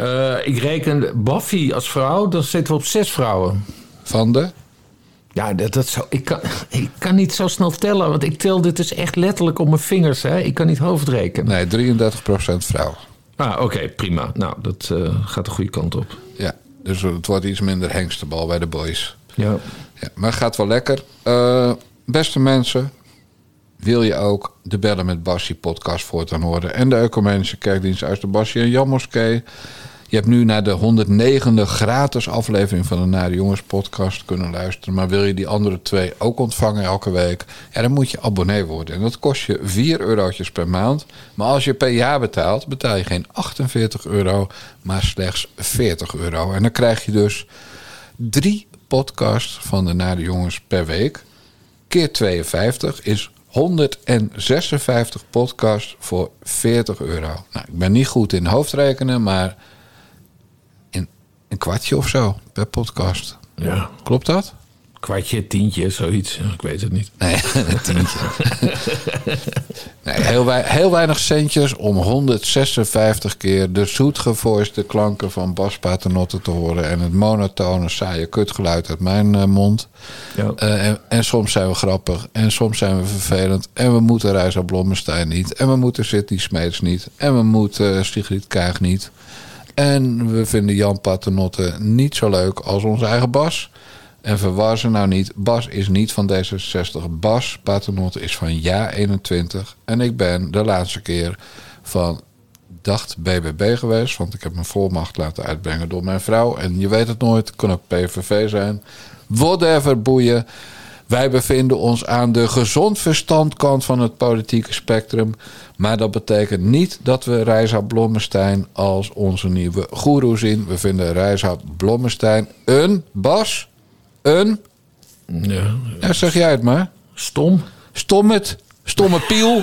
Eh, ik reken Buffy als vrouw, dan zitten we op zes vrouwen. Van de? Ja, dat, dat zou, ik, kan, ik kan niet zo snel tellen, want ik tel dit dus echt letterlijk op mijn vingers. Hè? Ik kan niet hoofdrekenen. Nee, 33% vrouw. Ah, oké, prima. Nou, dat eh, gaat de goede kant op. Ja, dus het wordt iets minder hengstenbal bij de boys. Ja. Ja, maar gaat wel lekker. Eh, beste mensen, wil je ook de Bellen met Bassie podcast voortaan horen... en de Ecumenische Kerkdienst uit de Bassie en Jan Moskee... Je hebt nu naar de 109e gratis aflevering van de Nare Jongens podcast kunnen luisteren. Maar wil je die andere twee ook ontvangen elke week? Ja, dan moet je abonnee worden. En dat kost je 4 eurotjes per maand. Maar als je per jaar betaalt, betaal je geen 48 euro, maar slechts 40 euro. En dan krijg je dus drie podcasts van de Nare Jongens per week. Keer 52 is 156 podcasts voor 40 euro. Nou, ik ben niet goed in hoofdrekenen, maar een kwartje of zo per podcast. Ja. Klopt dat? Kwartje, tientje, zoiets. Ik weet het niet. Nee, een tientje. nee, heel, wei- heel weinig centjes om 156 keer de zoetgevoiste klanken van Bas Paternotte te horen. En het monotone, saaie kutgeluid uit mijn eh, mond. Ja. Eh, en, en soms zijn we grappig. En soms zijn we vervelend. En we moeten Reisa Blommestein niet. En we moeten Sidney Smeets niet. En we moeten eh, Sigrid Kaag niet. En we vinden Jan Paternotte niet zo leuk als onze eigen Bas. En verwar ze nou niet. Bas is niet van D66. Bas Paternotte is van Ja 21. En ik ben de laatste keer van dacht BBB geweest. Want ik heb mijn volmacht laten uitbrengen door mijn vrouw. En je weet het nooit. Kan ook PVV zijn. Whatever, boeien. Wij bevinden ons aan de gezond verstandkant van het politieke spectrum. Maar dat betekent niet dat we Reisa Blommestein als onze nieuwe goeroe zien. We vinden Reisa Blommestein een Bas. Een. Ja. Ja, zeg jij het maar. Stom. Stom het. Stomme piel.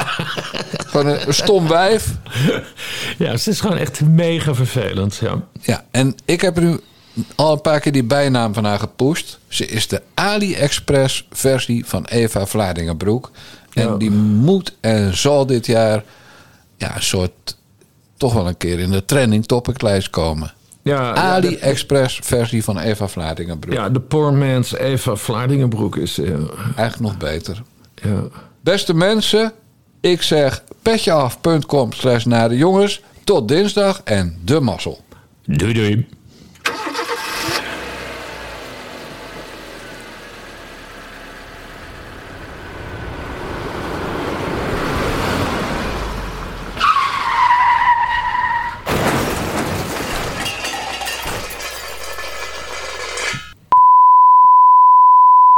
Gewoon een stom wijf. Ja, het is gewoon echt mega vervelend. Ja. Ja, en ik heb er nu al een paar keer die bijnaam van haar gepusht. Ze is de AliExpress versie van Eva Vladingenbroek. En Ja. die moet en zal dit jaar ja, een soort toch wel een keer in de trending topic lijst komen. Ja, AliExpress versie van Eva Vladingenbroek. Ja, de poor man's Eva Vlaardingenbroek is... eh, Eigenlijk nog beter. ja. Beste mensen, ik zeg petjeaf.com slash naar de jongens. Tot dinsdag en de mazzel. Doei doei.